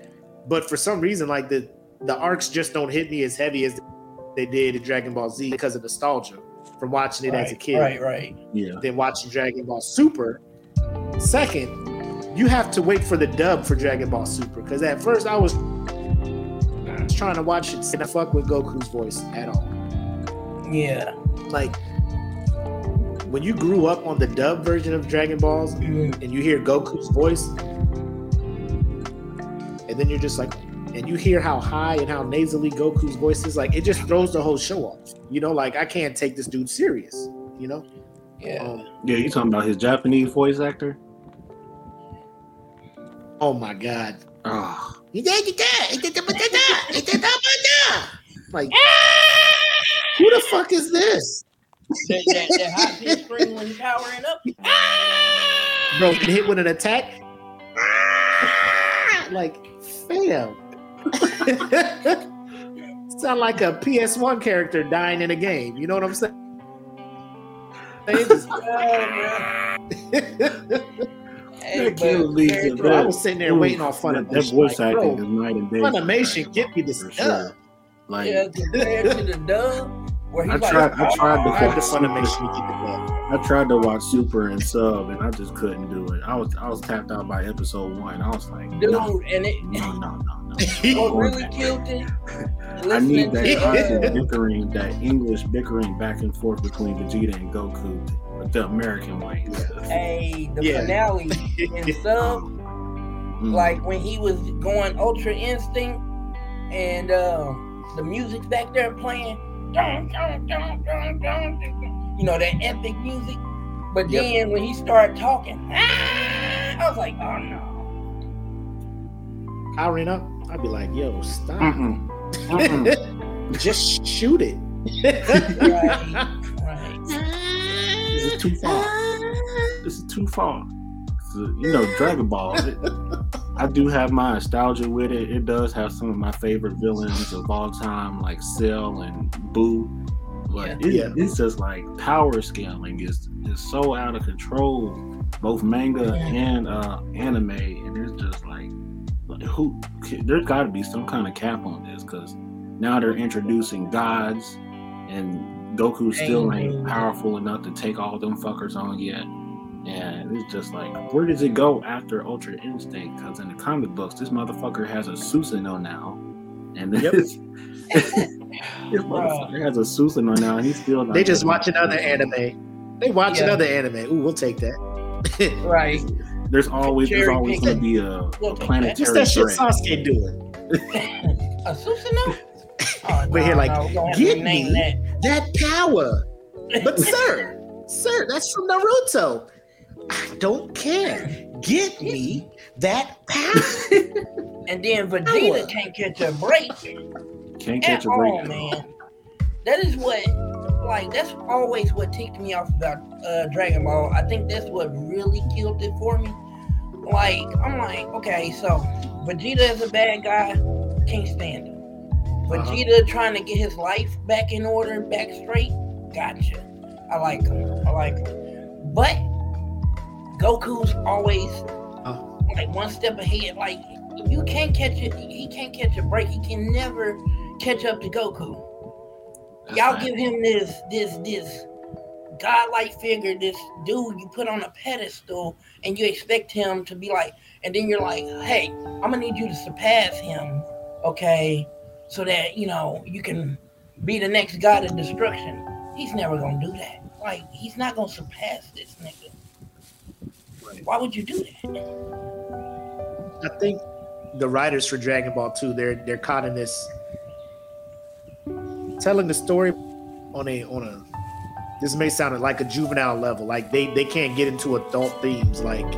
But for some reason, like the the arcs just don't hit me as heavy as they did in Dragon Ball Z because of nostalgia from watching it right, as a kid. Right, right. Yeah. Then watching Dragon Ball Super. Second, you have to wait for the dub for Dragon Ball Super because at first I was, trying to watch it and I fuck with Goku's voice at all. Yeah. Like when you grew up on the dub version of Dragon Balls Mhm. and you hear Goku's voice, and then you're just like, and you hear how high and how nasally Goku's voice is, like it just throws the whole show off. You know, like I can't take this dude serious. You know, Yeah. um, Yeah, you talking about his Japanese voice actor? oh my god, Oh, like who the fuck is this, that, that, that high pitch scream when he's powering up. bro? Get hit with an attack, ah! like fam. Sound like a PS1 character dying in a game. You know what I'm saying? It's- oh, Hey, That but leaves very it. Bro, I was sitting there waiting on that, Funimation. that voice like, acting bro, is night and day. Funimation, get me this stuff. sure. Like Yeah, compared to the dub, where he's I like, tried- I tried to I had watch the Super. Funimation to get the. I tried to watch Super and sub, and I just couldn't do it. I was I was tapped out by episode one. I was like, dude, no, and it no, no, no, no. what really killed it. I need that constant bickering, that English bickering back and forth between Vegeta and Goku, but the American way. Hey, the Yeah. finale in sub, Mm. like when he was going Ultra Instinct, and uh, the music's back there playing, you know that epic music. But Yep. then when he started talking, ah, I was like, oh no. Powering up, I'd be like, yo, stop. Mm-mm. Mm-mm. Just shoot it. Right, right. this is too far. This is too far. So, you know, Dragon Ball. It, I do have my nostalgia with it. It does have some of my favorite villains of all time, like Cell and Boo. But it, Yeah. it's just like power scaling is is so out of control, both manga Yeah. and uh, anime, and it's just like, like, who? There's got to be some kind of cap on this because now they're introducing gods, and Goku still ain't powerful enough to take all them fuckers on yet. And it's just like, where does it go after Ultra Instinct? Because in the comic books, this motherfucker has a Susanoo now, and Yep. this, this motherfucker has a Susanoo now, and he's still. Not They just watch another anime. They watch Yeah. another anime. Ooh, we'll take that. Right. There's always there's always gonna be a, a planetary What's that shit threat. Sasuke doing? A Susanoo? Oh, We're here like, we're gonna get rename me that power. But sir, sir, that's from Naruto. I don't care. Get me that power. And then Vegeta can't catch a break Can't at catch a break. all, man. That is what, like, that's always what ticked me off about uh, Dragon Ball. I think that's what really killed it for me. Like, I'm like, okay, so Vegeta is a bad guy, can't stand him. Vegeta trying to get his life back in order, back straight, gotcha. I like him. I like him. But Goku's always Oh. like one step ahead. Like you can't catch it. He can't catch a break. He can never catch up to Goku. That's Y'all right. give him this this this godlike figure, this dude you put on a pedestal, and you expect him to be like, and then you're like, hey, I'm gonna need you to surpass him, okay, so that you know you can be the next god of destruction. He's never gonna do that. Like he's not gonna surpass this nigga. Why would you do that? I think the writers for Dragon Ball 2, they're they're caught in this telling the story on a on a this may sound like a juvenile level. Like they they can't get into adult themes like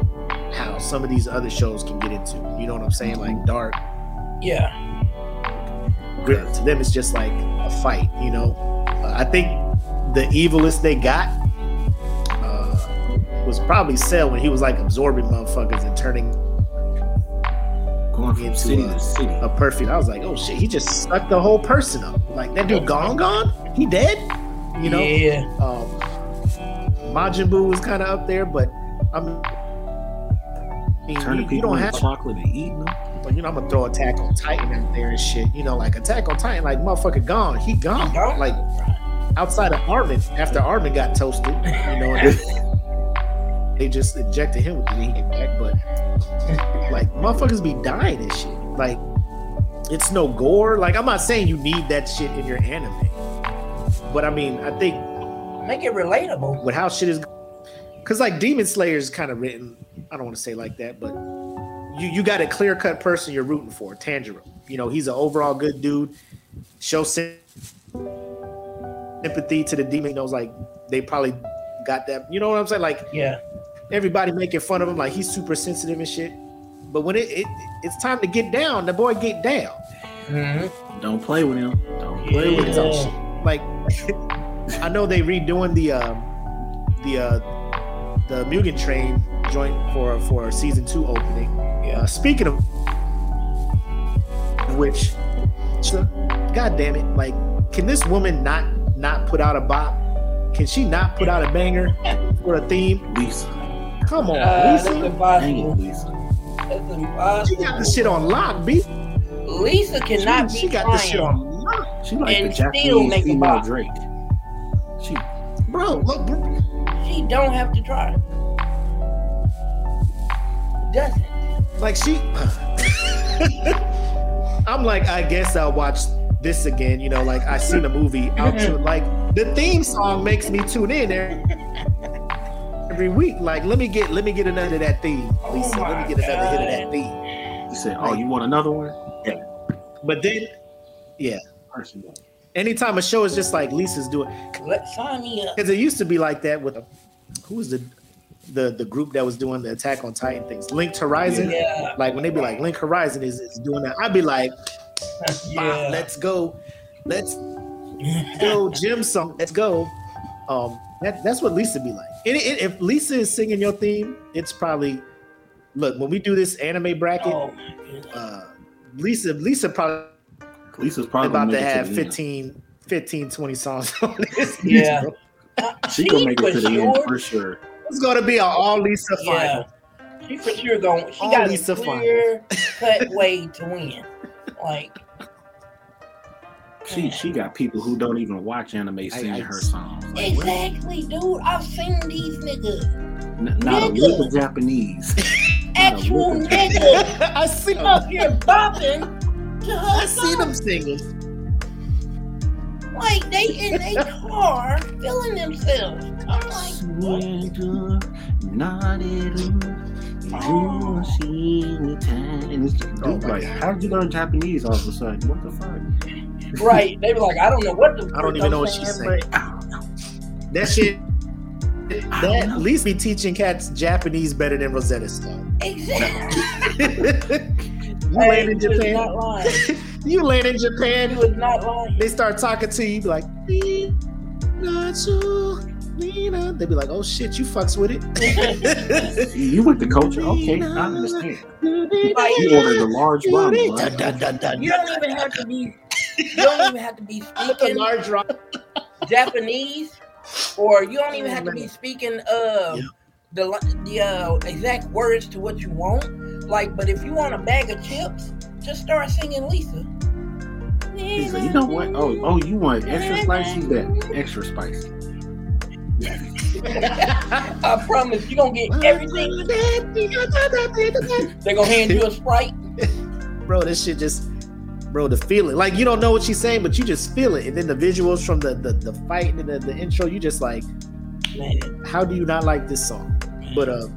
how some of these other shows can get into. You know what I'm saying? Like dark. Yeah. To them, it's just like a fight. You know. Uh, I think the evilest they got was probably Cell when he was like absorbing motherfuckers and turning Going from into city a- to city. a perfect. I was like, oh shit, he just sucked the whole person up. Like that dude gone, gone. He dead. You know. Yeah. Um, Majin Buu was kind of up there, but I'm I mean, Turning you, you people don't have chocolate and eating them. But you know, I'm gonna throw Attack on Titan out there and shit. You know, like Attack on Titan, like motherfucker gone. He gone. Gone? Like outside of Armin, after Armin got toasted, you know, and they, just injected him with the he came back. But like motherfuckers be dying and shit. Like it's no gore. Like I'm not saying you need that shit in your anime. But I mean, I think Make it relatable. with how shit is because like demon slayer is kind of written i don't want to say like that but you you got a clear cut person you're rooting for tanjiro you know he's an overall good dude show sym- sympathy to the demon knows like they probably got that you know what i'm saying like Yeah. everybody making fun of him like he's super sensitive and shit but when it, it it's time to get down the boy get down Mhm. Don't play with him. Don't play with him. like I know they redoing the um the uh the Mugen Train joint for for season two opening. Yeah. Uh, speaking of which, so, God damn it! Like, can this woman not not put out a bop? Can she not put out a banger for a theme? Lisa. Come on, Uh, Lisa. Dang impossible. it, Lisa. That's impossible. She got the shit on lock, B. Lisa cannot she, be she got the shit on lock, She like And the still Japanese make a female. Drake. She bro. Look, bro. She don't have to try. Doesn't. like she i'm like i guess i'll watch this again you know like i seen a movie out to like the theme song makes me tune in every, every week like let me get let me get another of that theme lisa let me get another hit of that theme you said, "Oh, you want another one?" Yeah. But then yeah Person. anytime a show is just like lisa's doing Let sign me up. because it used to be like that with who was the the the group that was doing the attack on titan things linked horizon Yeah. like when they be like link horizon is, is doing that i'd be like Yeah. let's go let's go gym song let's go um that, that's what lisa be like and it, if lisa is singing your theme it's probably look when we do this anime bracket Oh uh lisa lisa probably Lisa's probably about gonna to make it have to 15 15 20 songs on this Yeah. bro. She gonna make it to the end for sure. it's gonna be an all lisa Yeah. final She for sure going. She All got Lisa a clear cut way to win. Like she she got people who don't even watch anime singing I, I, her songs. Like, exactly, dude. I've seen these niggas. N- not niggas. a of Japanese. Actual niggas. I see them up here bopping to her. I see them singing. Like they in a car feeling themselves. I'm like, what? Not Oh. oh like, how'd you learn Japanese all of a sudden? What the fuck? Right? They were like, I don't know what the. I don't frick even know what she's saying. but I don't know. That shit. That don't at least be teaching cats Japanese better than Rosetta Stone. Exactly. you Hey, land in Japan. not lying. You land in He Japan. was not lying. They start talking to you. You be like, "Pikachu, Nina." They be like, "Oh shit, you fucks with it." You with the culture? Okay, I understand. You ordered a large ramen. Right? dun, dun, dun, You don't even have to be. You don't even have to be speaking large rock. Japanese, or you don't even have to be speaking uh Yeah. the the uh, exact words to what you want. Like, but if you want a bag of chips, just start singing Lisa. He's like, you know what? Oh, oh, you want extra spicy? That extra spicy. I promise you gonna get everything. They're gonna hand you a sprite. bro, this shit just, bro, the feeling. Like you don't know what she's saying, but you just feel it, and then the visuals from the the, the fight and the, the intro, you just like, Man, how do you not like this song? But uh,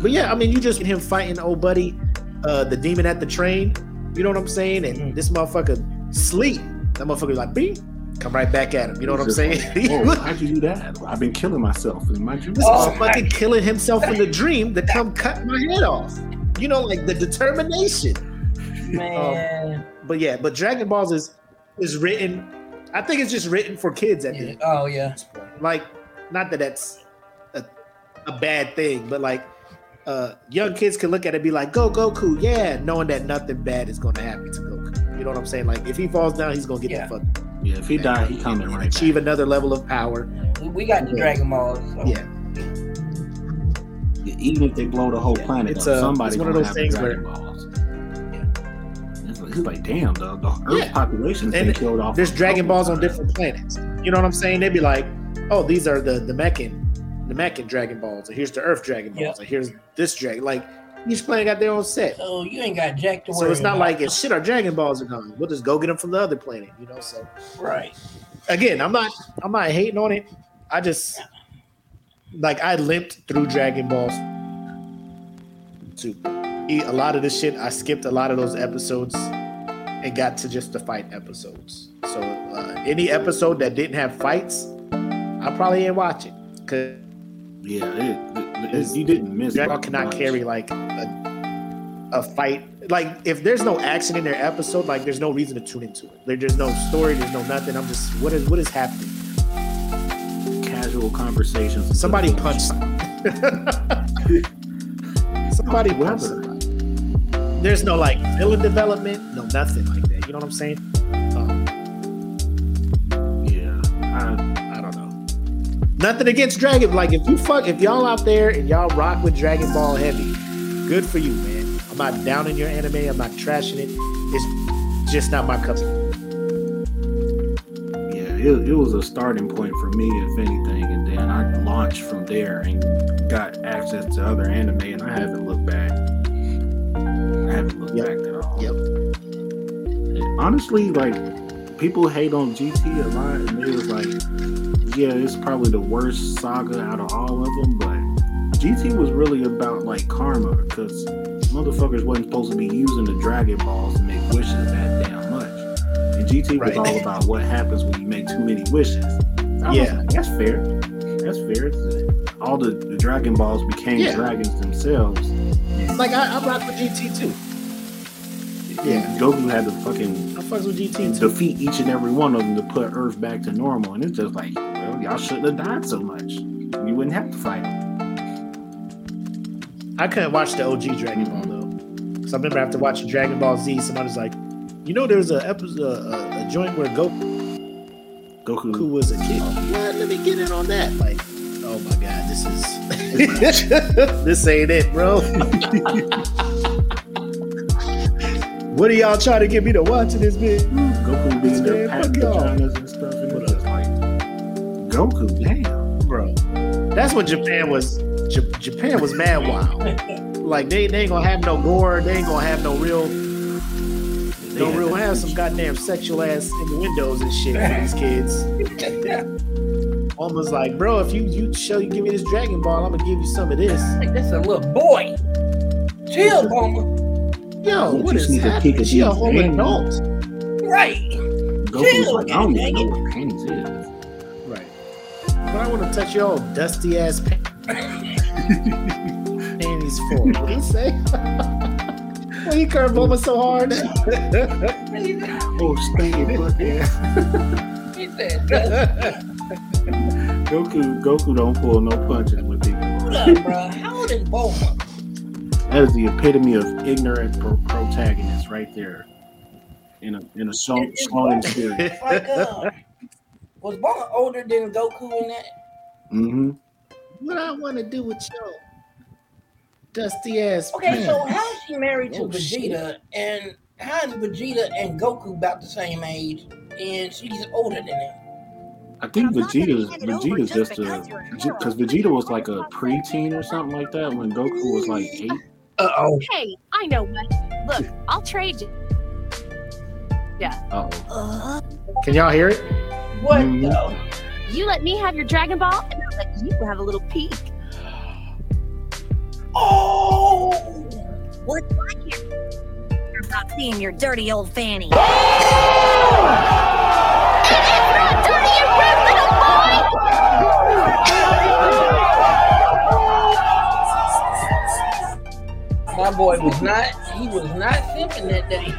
but yeah, I mean, you just get him fighting old buddy, uh, the demon at the train. You know what I'm saying? And Mhm. this motherfucker sleep. That motherfucker like, beep, come right back at him. You know what I'm saying? like, He oh, was how'd you do that? I've been killing myself in my dreams. Oh, motherfucking killing himself in the dream to come cut my head off. You know, like the determination. man. But yeah, but Dragon Balls is is written. I think it's just written for kids at the Yeah. end. Oh yeah. Like, not that that's a, a bad thing, but like, uh, young kids can look at it and be like, "Go Goku!" Yeah, knowing that nothing bad is going to happen to Goku. You know what I'm saying? Like, if he falls down, he's going to get Yeah. the fuck Yeah, if he died, he coming right achieve back. another level of power. We, we got the Yeah. Dragon Balls. So. Yeah. Even if they blow the whole Yeah, planet it's up, a- somebody's it's one of gonna those have things Dragon where- Balls. It's like, damn, the, the Earth Yeah. population's been killed off. There's Dragon Balls on different planets. You know what I'm saying? They'd be like, oh, these are the the Meccan, the Meccan Dragon Balls, and here's the Earth Dragon Balls, Yep. and here's this Dragon. Like each planet got their own set. So you ain't got Jack to worry So it's not about. like it's shit. Our Dragon Balls are gone. We'll just go get them from the other planet. You know. So right. again, I'm not I'm not hating on it. I just like I limped through Dragon Balls. To eat a lot of this shit, I skipped a lot of those episodes and got to just the fight episodes. So uh, any episode that didn't have fights, I probably ain't watch it because Yeah, it, it, it- you didn't miss. Dragon Ball much. cannot carry like a, a fight. Like if there's no action in their episode, like there's no reason to tune into it. There, there's no story, there's no nothing. I'm just what is what is happening? casual conversations. Somebody punched. Somebody punched. There's no like villain development, no nothing like that. You know what I'm saying? Um, Yeah, I, I don't know. Nothing against Dragon. Like if you fuck, if y'all out there and y'all rock with Dragon Ball heavy, good for you, man. I'm not downing your anime. I'm not trashing it. It's just not my cup. yeah, it, it was a starting point for me, if anything, and then I launched from there and got access to other anime, and I haven't looked back. I haven't looked Yep. back at all. Yep. Honestly, like people hate on GT a lot, and they was like, yeah, it's probably the worst saga out of all of them, but GT was really about like karma because motherfuckers wasn't supposed to be using the Dragon Balls to make wishes that damn much. And GT was Right. all about what happens when you make too many wishes. I Yeah. like, that's fair. That's fair. All the, the Dragon Balls became Yeah. dragons themselves. Like I, I rock with GT too. Yeah. Goku had to fucking I fucks with GT too. defeat each and every one of them to put Earth back to normal. And it's just like, well, y'all shouldn't have died so much. You wouldn't have to fight. I couldn't watch the OG Dragon Ball though. So I remember after watching Dragon Ball Z, somebody's like, you know, there's a episode, a, a joint where Goku Goku. was a kid. What? Let me get in on that. Like, oh my god, this is this ain't it, bro. what are y'all trying to get me to watching this bitch? Goku being their fuck y'all. and stuff. And it was like, Goku, damn. bro. That's what Japan was. J- Japan was mad wild. Like they, they ain't gonna have no gore. They ain't gonna have no real, They no real have some goddamn sexual ass in the windows and shit for these kids. Almost like, bro, if you you show you give me this Dragon Ball, I'm gonna give you some of this. Like, that's a little boy. Chill, Bulma. Yo, You what just is need to happening? peek She a these whole panties. adult, Right. Goku was Chill, like, I don't even know it. what panties is. right? But I want to touch your old dusty ass pan- panties for. What do you say? Why you curve Bulma so hard? Oh, stinky butt, yeah. he said, "Hold Goku, Goku don't pull no punches with people. up, bro. How old is Bulma? That is the epitome of ignorant pro- protagonist right there. In a in a song It- it's song like- series. Like, uh, was Bulma older than Goku in that? Mm-hmm. what I want to do with your dusty ass. Okay, so how is she married to Oh, shit. Vegeta, and how is Vegeta and Goku about the same age, and she's older than him? I think I'm not gonna Vegeta's hand it over Vegeta's just just a because you're a because girl. Vegeta was like a preteen or something like that when Goku was like eight. Uh oh. Hey, I know what. Look, I'll trade you. Yeah. Uh oh. Uh, Can y'all hear it? What Mhm. the? you let me have your Dragon Ball, and I'll let you have a little peek. Oh! What's like it? I'm not seeing your dirty old fanny. dirty, you rude little boy! My boy was not. He was not simping that day.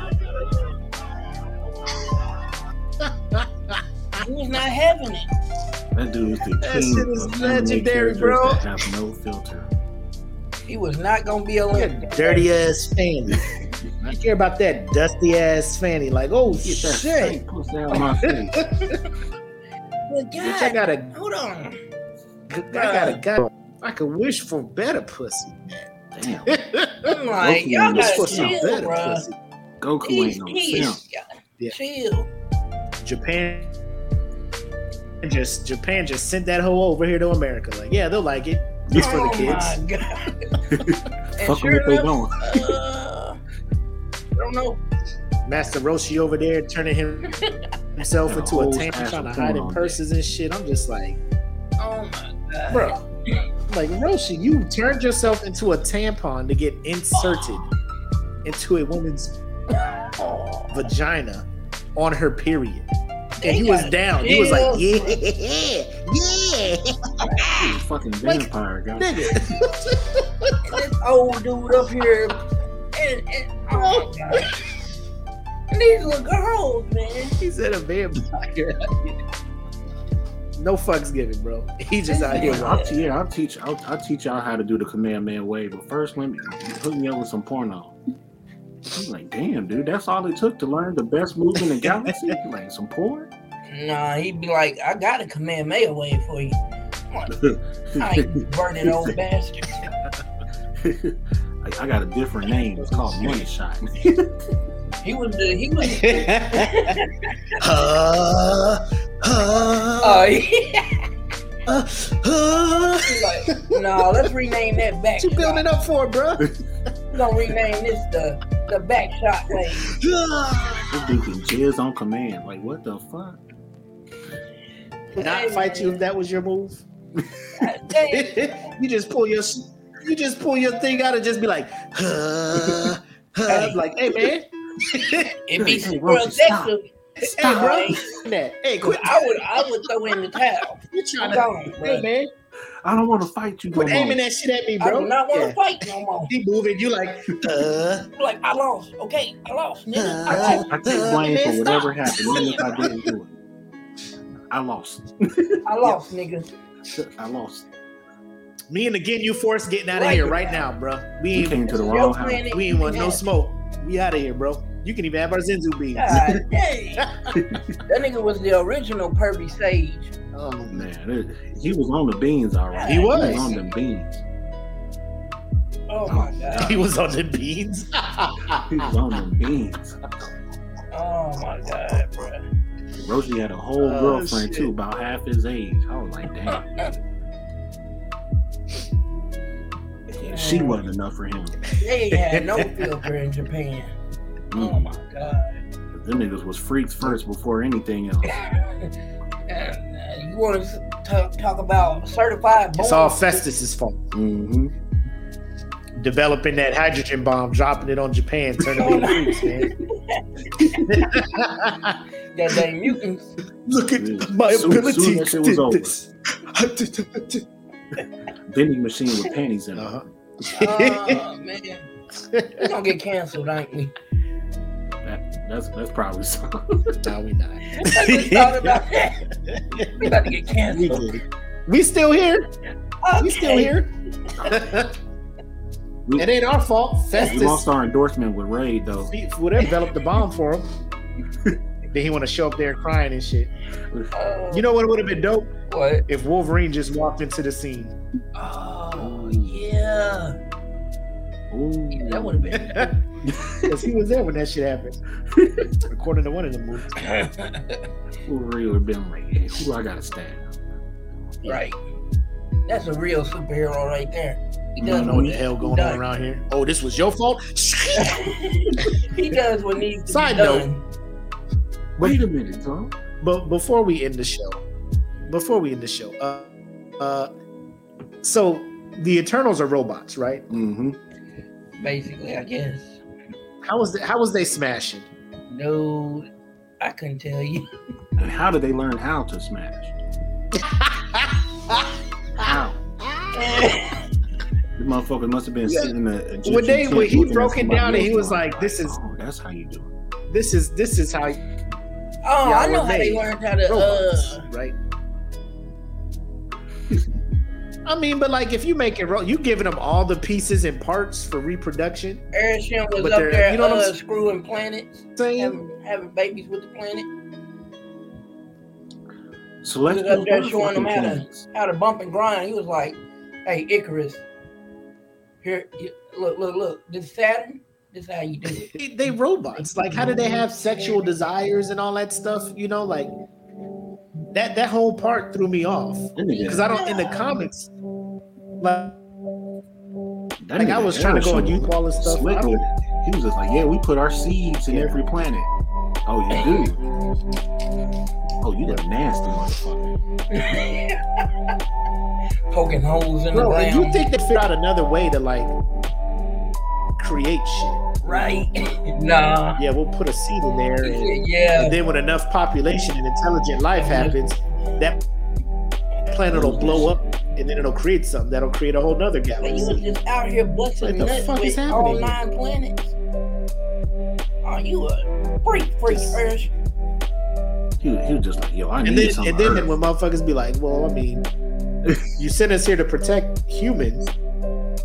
He was not having it. That dude is the That king shit is legendary, bro. That have no filter. He was not gonna be Your Olympic. dirty ass fanny. I care about that dusty ass fanny. Like, oh Get shit. stank pussy out of my face. But Bitch, I got a, hold on. I got a, got I could wish for better pussy. Damn. I'm like, Goku y'all was Wish for gotta some better bro. pussy. Goku He's, ain't no he's simp. Yeah. chill. Japan and just Japan just sent that hoe over here to America. Like, yeah, they'll like it. It's for the oh kids. my god. Fuck sure them if they enough, don't. uh, I don't know. Master Roshi over there turning him himself into a whole tampon, trying to hide in on purses and shit. I'm just like, Oh my god. bro, like Roshi, you turned yourself into a tampon to get inserted into a woman's Oh, vagina on her period. They And he was gotta down. He was like, chill, yeah, yeah, He's a fucking Like, vampire guy. nigga. this old dude up here, and, and oh my god. And these little girls, man. He said a vampire. No fucks given, bro. He just out here I'll, watching. yeah, I'll teach. I'll, I'll teach y'all how to do the Kamehameha way. But first, let me hook me up with some porno. I'm like, damn, dude, that's all it took to learn the best move in the galaxy. like some porn. Nah, he'd be like, I got a Kamehameha way for you. I'm like, I burning old bastard. I, I got a different name. It's called Money Shot. He was the, he was, Uh, uh, oh, yeah. uh, uh. He's like, no, let's rename that back. What you building up for, bro? We're gonna rename this the the back shot way. This dude can jizz on command. Like, what the fuck? Not fight you if that was your move. You just pull your you just pull your thing out and just be like, uh, uh, like, hey man, It be Hey, super Roshi, stop. hey bro, Hey, hey, quit. I would I would throw in the towel. You trying I'm to, gone, hey man, I don't want to fight you no quit more. aiming that shit at me, bro. I bro. do not want to Yeah. fight no more. He moving, you like, uh, I'm like I lost. Okay, I lost, nigga. I I take. I take blame man, for whatever stop. happened, even if I didn't do it. I lost. I lost, nigga. I lost. me and the Ginyu Force getting out of Right. here right now, bro. We We ain't, came to the wrong house. we ain't want no smoke. We out of here, bro. You can even have our Senzu beans. God dang. That nigga was the original Pervy Sage. Oh, Man, it, he was on the beans already. He was. He was on the beans. Oh, oh my god. he was on the beans. He was on the beans. Oh my god, bro. Roshi had a whole Oh, girlfriend shit. too, about half his age. I was like, damn. she wasn't enough for him. They had no filter in Japan. Oh Mm. my god. Them niggas was freaks first before anything else. You want to talk, talk about certified? it's all Phastos's fault. hmm Developing that hydrogen bomb, dropping it on Japan, turning them into freaks, man. Goddamn mutants. Look at Yeah. my Soon- ability soon that shit was over. Vending machine with panties in it. Uh-huh. Oh man, we're gonna get canceled, ain't we? That, that's that's probably so. No, we not. I just thought about that. We about to get canceled. did. we still here. We still here. We, it ain't our fault. we lost our endorsement with Raid though. he would have developed the bomb for him. Then he want to show up there crying and shit. Uh, You know what would have been dope what? if Wolverine just walked into the scene. Oh yeah, Ooh. yeah that would have been. Because he was there when that shit happened. According to one of the movies. Wolverine would have been like, hey, who I gotta stab? right. That's a real superhero right there. He I does don't know what the hell to be going on around here. Oh, this was your fault? he does what needs to Side be note. Done. Wait a minute, Tom. But before we end the show, before we end the show, uh, uh, so the Eternals are robots, right? Mm-hmm. Basically, I guess. How was the, how was they smashing? No, I couldn't tell you. And how did they learn how to smash? How? The motherfucker must have been Yeah. sitting in the Egyptian when they when he broke it down and he was like, "This is "Oh, that's how you do it." this is this is how Oh, Y'all I know how they learned how to. robots, Uh, right?" I mean, but like if you make it, ro- you giving them all the pieces and parts for reproduction. Arishem was But up there you know what I'm uh, s- screwing planets, Saying having, having babies with the planet, Celestial up there showing motherfucking them how to- how to bump and grind. He was like, Hey, Ikaris. Here, you- look, look, look. This Saturn. This how you do it. They- They robots. Like, how do they have sexual desires and all that stuff? You know, like that that whole part threw me off because I don't in the comics. Like, that like I was trying to go on Aerosol youth all this stuff. slick with it. He was just like, yeah, we put our seeds in every planet. Oh, you do? Oh, you a nasty motherfucker. Poking holes in Bro, the and ground. you think they figured out another way to like create shit? right? nah. Yeah, we'll put a seed in there, and, Yeah. and then when enough population and intelligent life happens, that planet will blow up, and then it'll create something that'll create a whole nother But you was just out here busting What the nuts fuck is with all happening nine planets. Oh, you a freak, freak, Earth. He, he was just like, yo, I need And then, some and then Earth. when motherfuckers be like, "Well, I mean, you sent us here to protect humans,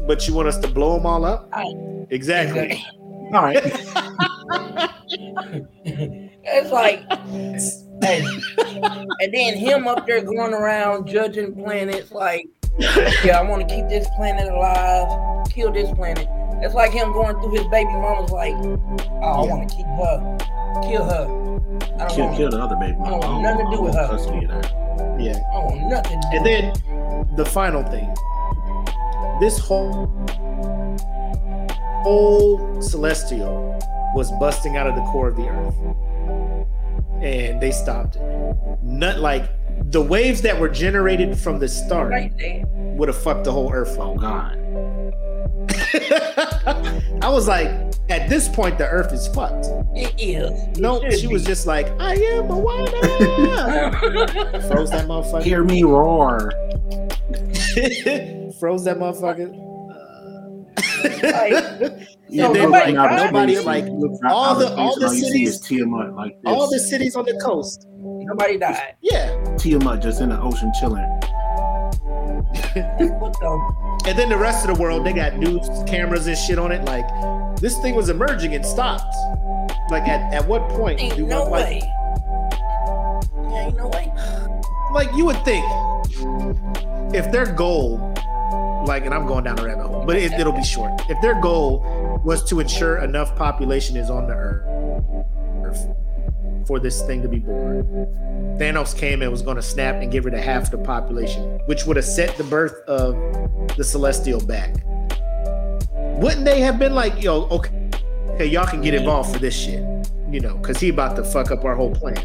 but you want us to blow them all up?" Right. Exactly. All right. it's like, hey, and then him up there going around judging planets like, yeah, I want to keep this planet alive, kill this planet. It's like him going through his baby mama's like, oh, I want to keep her, kill her. I don't kill, want, kill the other baby. Mama. I don't want nothing to do with her. Custody of that. Yeah. I don't want nothing to do. And then the final thing. This whole whole celestial was busting out of the core of the earth. And they stopped it. Not like the waves that were generated from the start would have fucked the whole earth Oh. God. I was like, at this point, the earth is fucked. It is. No, It should she was just like, I am a water. Froze that motherfucker. Hear me roar. Froze that motherfucker. Like, Yeah, So they nobody looking out? Nobody, like, you look out all the- all the all you see cities- Tiamut like this. All the cities on the coast. nobody died. Yeah. Tiamut just in the ocean chilling. What the? And then the rest of the world, they got news cameras and shit on it. Like, this thing was emerging and stopped. Like, at, at what point Ain't do no one, like. Ain't no way. like you would think if their goal, like, and I'm going down the rabbit hole, but it, it'll be short. If their goal was to ensure enough population is on the earth for this thing to be born, Thanos came and was going to snap and give rid of half the population, which would have set the birth of the Celestial back. Wouldn't they have been like, yo, okay, okay y'all can get involved for this shit, you know, because he about to fuck up our whole plan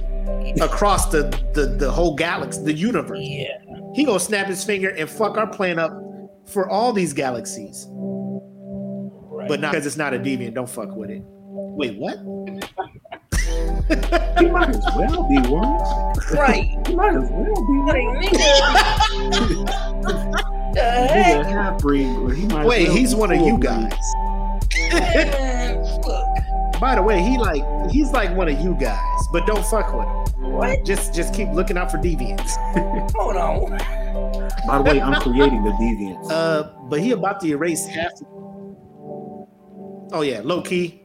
across the, the the whole galaxy, the universe. Yeah. He gonna snap his finger and fuck our plan up for all these galaxies, Right. but not because it's not a deviant. Don't fuck with it. Wait, what? He might as well be one. right. He might as well be Like, one. nigga. the He's a half breed, but he might. Wait, well he's one of you guys. By the way, he like he's like one of you guys, but don't fuck with him. What? Just just keep looking out for deviants. Hold on. By the way, I'm creating the deviants. Uh, but he about to erase half. Oh yeah, low key.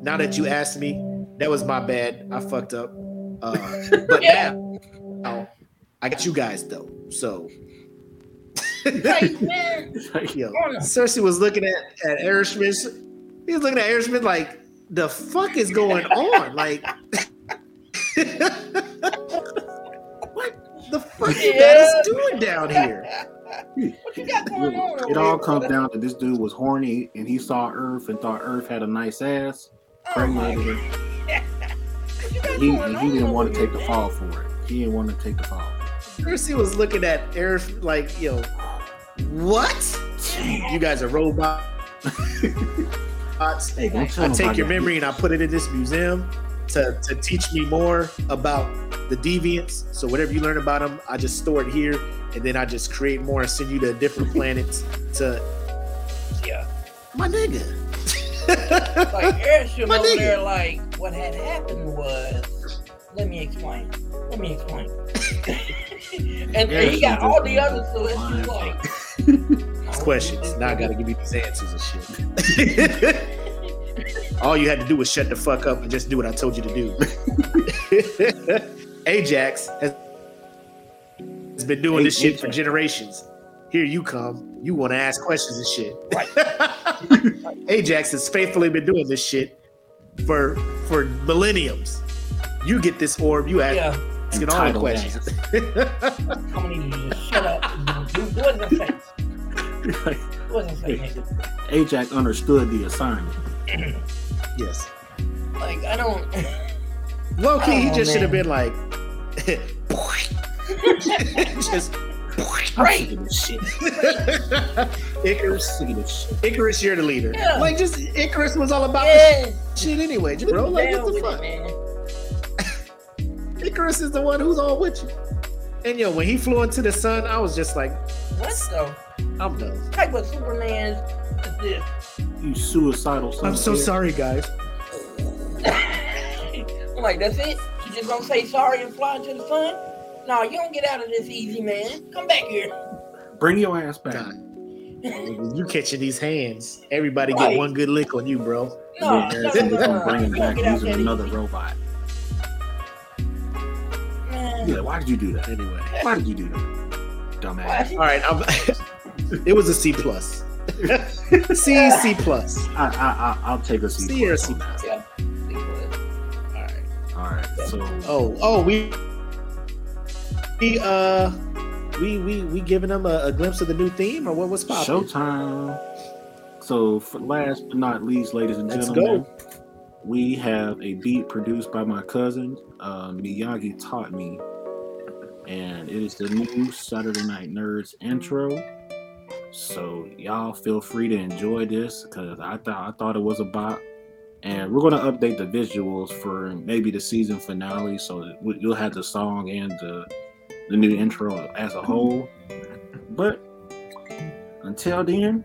Now that you asked me, that was my bad. I fucked up. Uh, but Yeah. now, now, I got you guys though. So Like, yo. Sersi was looking at at Arishem. He was looking at Arishem like, the fuck is going on? Like, what the fuck you guys Yeah. doing down here? What you got going on It all comes down to this dude was horny and he saw Earth and thought Earth had a nice ass. Oh my Impregnated her. God. What you got He, and he didn't want to here? take the fall for it. He didn't want to take the fall. Sersi was looking at Earth like, yo, what? You guys are robots. Hey, I take your memory and I put it in this museum to, to teach me more about the deviants. So whatever you learn about them, I just store it here, and then I just create more and send you to different planets. To Yeah. my nigga. Like Arishem My over nigga. there, like what had happened was, let me explain. Let me explain. and, and he got all the other celestials like questions. Now I gotta give you these answers and shit. All you had to do was shut the fuck up and just do what I told you to do. Ajak has, has been doing this shit for Ajak. generations. here you come. You want to ask questions and shit. Right. Ajak has faithfully been doing this shit for for millenniums. You get this orb, you ask Yeah. asking all the questions. How many of you just shut up? It wasn't a. It wasn't a face. Ajak understood the assignment. yes. Like I don't. Low key, he Oh, just should have been like, just I'm Right. this shit. Ikaris. sick of this shit. Ikaris, you're the leader. Yeah. Like, just Ikaris was all about Yeah. shit anyway, just, Bro, bro. Like, what the fuck? it. Ikaris is the one who's all with you. And yo, when he flew into the sun, I was just like, What the I'm done. type of Superman is this? You suicidal son I'm so a sorry, guys. I'm like, that's it? You just gonna say sorry and fly into the sun? No, you don't get out of this easy, man. Come back here. Bring your ass back. God. When you catching these hands, everybody Right. get one good lick on you, bro. No, Yeah, no, no, no, bring him You don't back get using another easy. robot. Man. You're why did you do that? Anyway, Why did you do that? Dumbass. all right. I'm, it was a C plus. C C plus. I, I, I, I'll take a C. C or plus C on that. Yeah. All right. All right. So Oh, oh, we we uh we we we giving them a, a glimpse of the new theme or what was popping? Showtime. So, for last but not least, ladies and Let's gentlemen, go. we have a beat produced by my cousin. Uh, Miyagi taught me, and it is the new Saturday Night Nerds intro. So y'all feel free to enjoy this because I thought I thought it was a bop, and we're gonna update the visuals for maybe the season finale. So you'll have the song and the the new intro as a whole. But until then,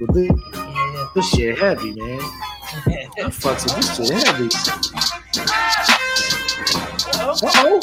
with this. Yeah. This shit heavy, man. I fucks with this shit heavy. Oh,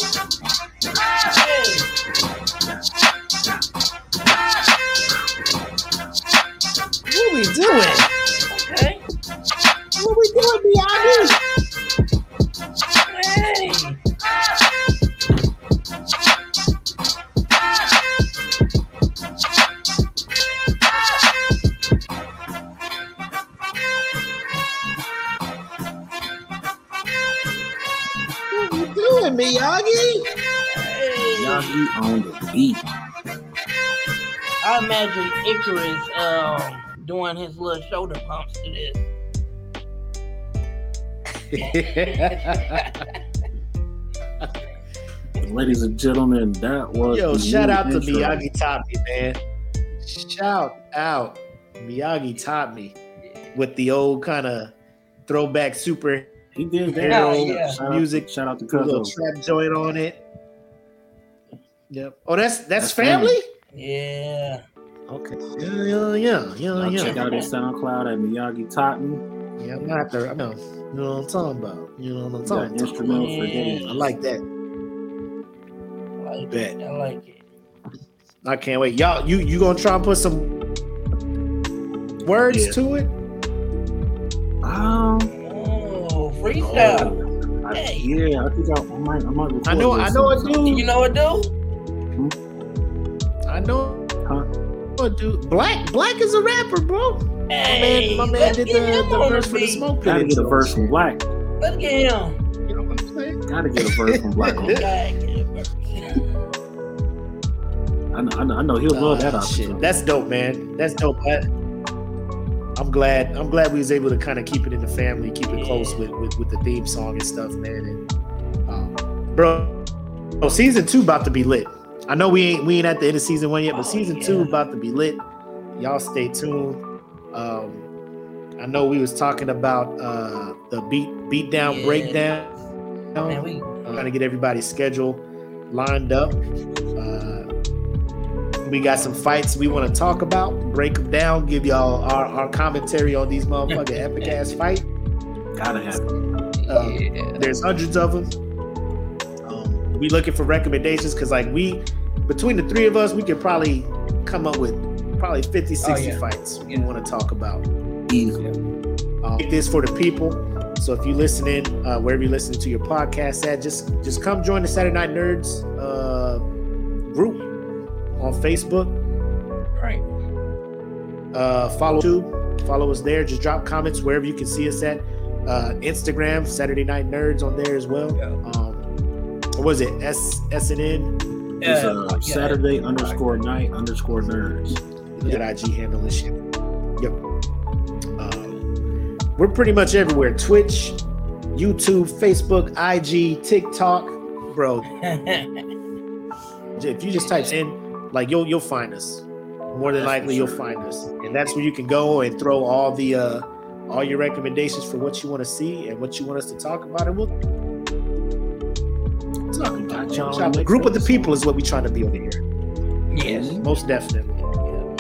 Ikaris um, doing his little shoulder pumps to this. Ladies and gentlemen, that was Yo, the shout new out to. Miyagi taught me, man. Shout out. Miyagi taught me with the old kind of throwback super He did that. Yeah, yeah. Shout out- Music. Shout out to little Cuzzo. trap joint on it. Yep. Oh, that's that's, That's family? Yeah. Okay. Yeah, yeah, yeah, yeah, Y'all yeah. check out his SoundCloud at Miyagi taught me. Yeah, I'm not there. I know. You know what I'm talking about. You know what I'm Got talking about. instrumental for Yeah. days. I like that. I like Bet. it. I like it. I can't wait. Y'all, you you gonna try and put some words Yeah. to it? Um, Oh, freestyle. I, Hey. yeah, I think I, I might. I might. Record I know, I this know a sometime. dude. You know what, dude? I know Huh? A dude. Black, Black is a rapper, bro. My man, my man did get the, the verse the for the smoke. Gotta get a verse from Black. Let's get him. You know what I'm saying? Gotta get a verse from Black. on that. Back in the verse. I know, I know, I know he'll love that option. That's dope, man. That's dope. I, I'm glad. I'm glad we was able to kind of keep it in the family, keep it close with, with with the theme song and stuff, man. And um, bro, oh, season two about to be lit. I know we ain't we ain't at the end of season one yet, but Oh, season yeah. two about to be lit. Y'all stay tuned. Um, I know we was talking about uh, the beat beat down Yeah. breakdown. Man, we I'm trying to get everybody's schedule lined up. Uh, we got some fights we want to talk about, break them down, give y'all our, our commentary on these motherfucking epic ass fight. Gotta have. Uh, yeah. There's hundreds of them. We looking for recommendations because like we, between the three of us, we could probably come up with probably 50, 60 Oh, yeah. fights we Yeah. want to talk about. Easy. Um, this for the people. So if you listening, uh, wherever you're listening to your podcast at, just just come join the Saturday Night Nerds uh, group on Facebook. right. Uh, follow YouTube, follow us there. Just drop comments wherever you can see us at. Uh, Instagram, Saturday Night Nerds on there as well. Yeah. Um, what was it? S S N N. It's Yeah, uh, yeah. Saturday underscore night underscore nerds. Look at IG handle and shit. Yep. Um, we're pretty much everywhere. Twitch, YouTube, Facebook, IG, TikTok, bro. if you just type in like you'll you'll find us more than That's likely for you'll find us and that's where you can go and throw all the uh all your recommendations for what you want to see and what you want us to talk about and we'll talk about it. Y'all Shout out. next group of the people is what we trying to be over here yes. most definitely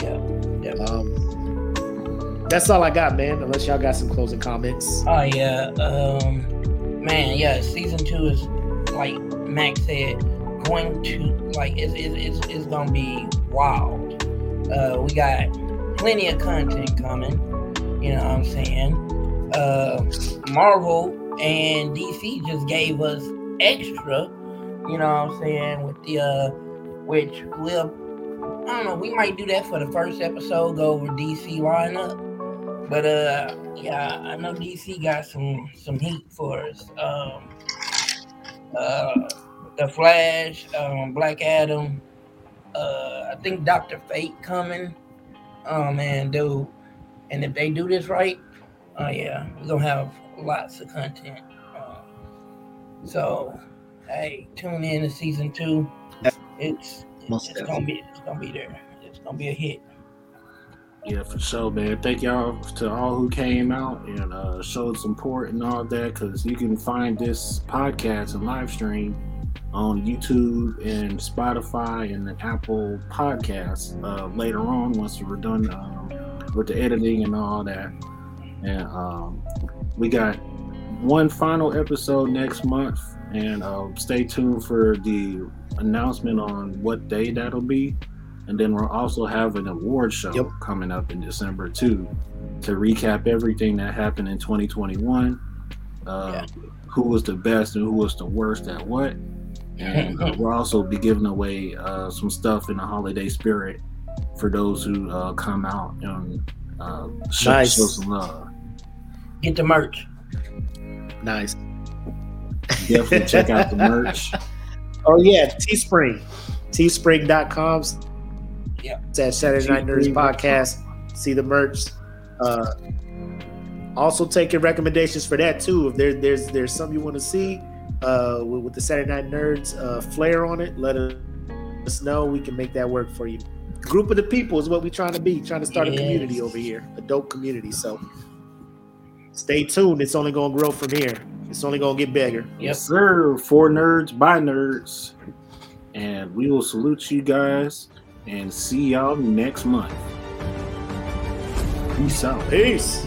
Yeah, yeah. um that's all i got man unless y'all got some closing comments Oh yeah, um, man, yeah. Season two is like Max said, going to like it's it's it's, it's gonna be wild. Uh, we got plenty of content coming. You know what I'm saying? Uh, Marvel and DC just gave us extra. You know what I'm saying? With the uh, which will I don't know. We might do that for the first episode. Go over DC lineup. But uh, yeah, I know DC got some some heat for us. Um, uh, the Flash, um, Black Adam. Uh, I think Doctor Fate coming. Oh man, dude! And if they do this right, oh yeah, we're gonna have lots of content. Um, so, hey, tune in to season two. It's Most it's gonna be it's gonna be there. It's gonna be a hit. Yeah, for sure, man. Thank y'all to all who came out and uh, showed support and all that. Because you can find this podcast and live stream on YouTube and Spotify and the Apple Podcasts uh, later on once we're done um, with the editing and all that. And um, we got one final episode next month, and uh, stay tuned for the announcement on what day that'll be. And then we'll also have an award show Yep. coming up in December too, to recap everything that happened in 2021. Uh, Who was the best and who was the worst at what? And uh, we'll also be giving away uh, some stuff in the holiday spirit for those who uh, come out and uh, show, Nice. show some love. Get the merch. nice Definitely check out the merch. Oh yeah, Teespring. Teespring.com. Yeah. It's at Saturday Night Nerds Podcast. See the merch. Uh also taking recommendations for that too. If there, there's there's something you want to see uh with, with the Saturday Night Nerds uh flair on it, let us know. We can make that work for you. Group of the people is what we're trying to be, trying to start a community over here, a dope community. So stay tuned. It's only gonna grow from here. It's only gonna get bigger. Yes, sir. For nerds, by nerds. And we will salute you guys. and see y'all next month. Peace out. Peace.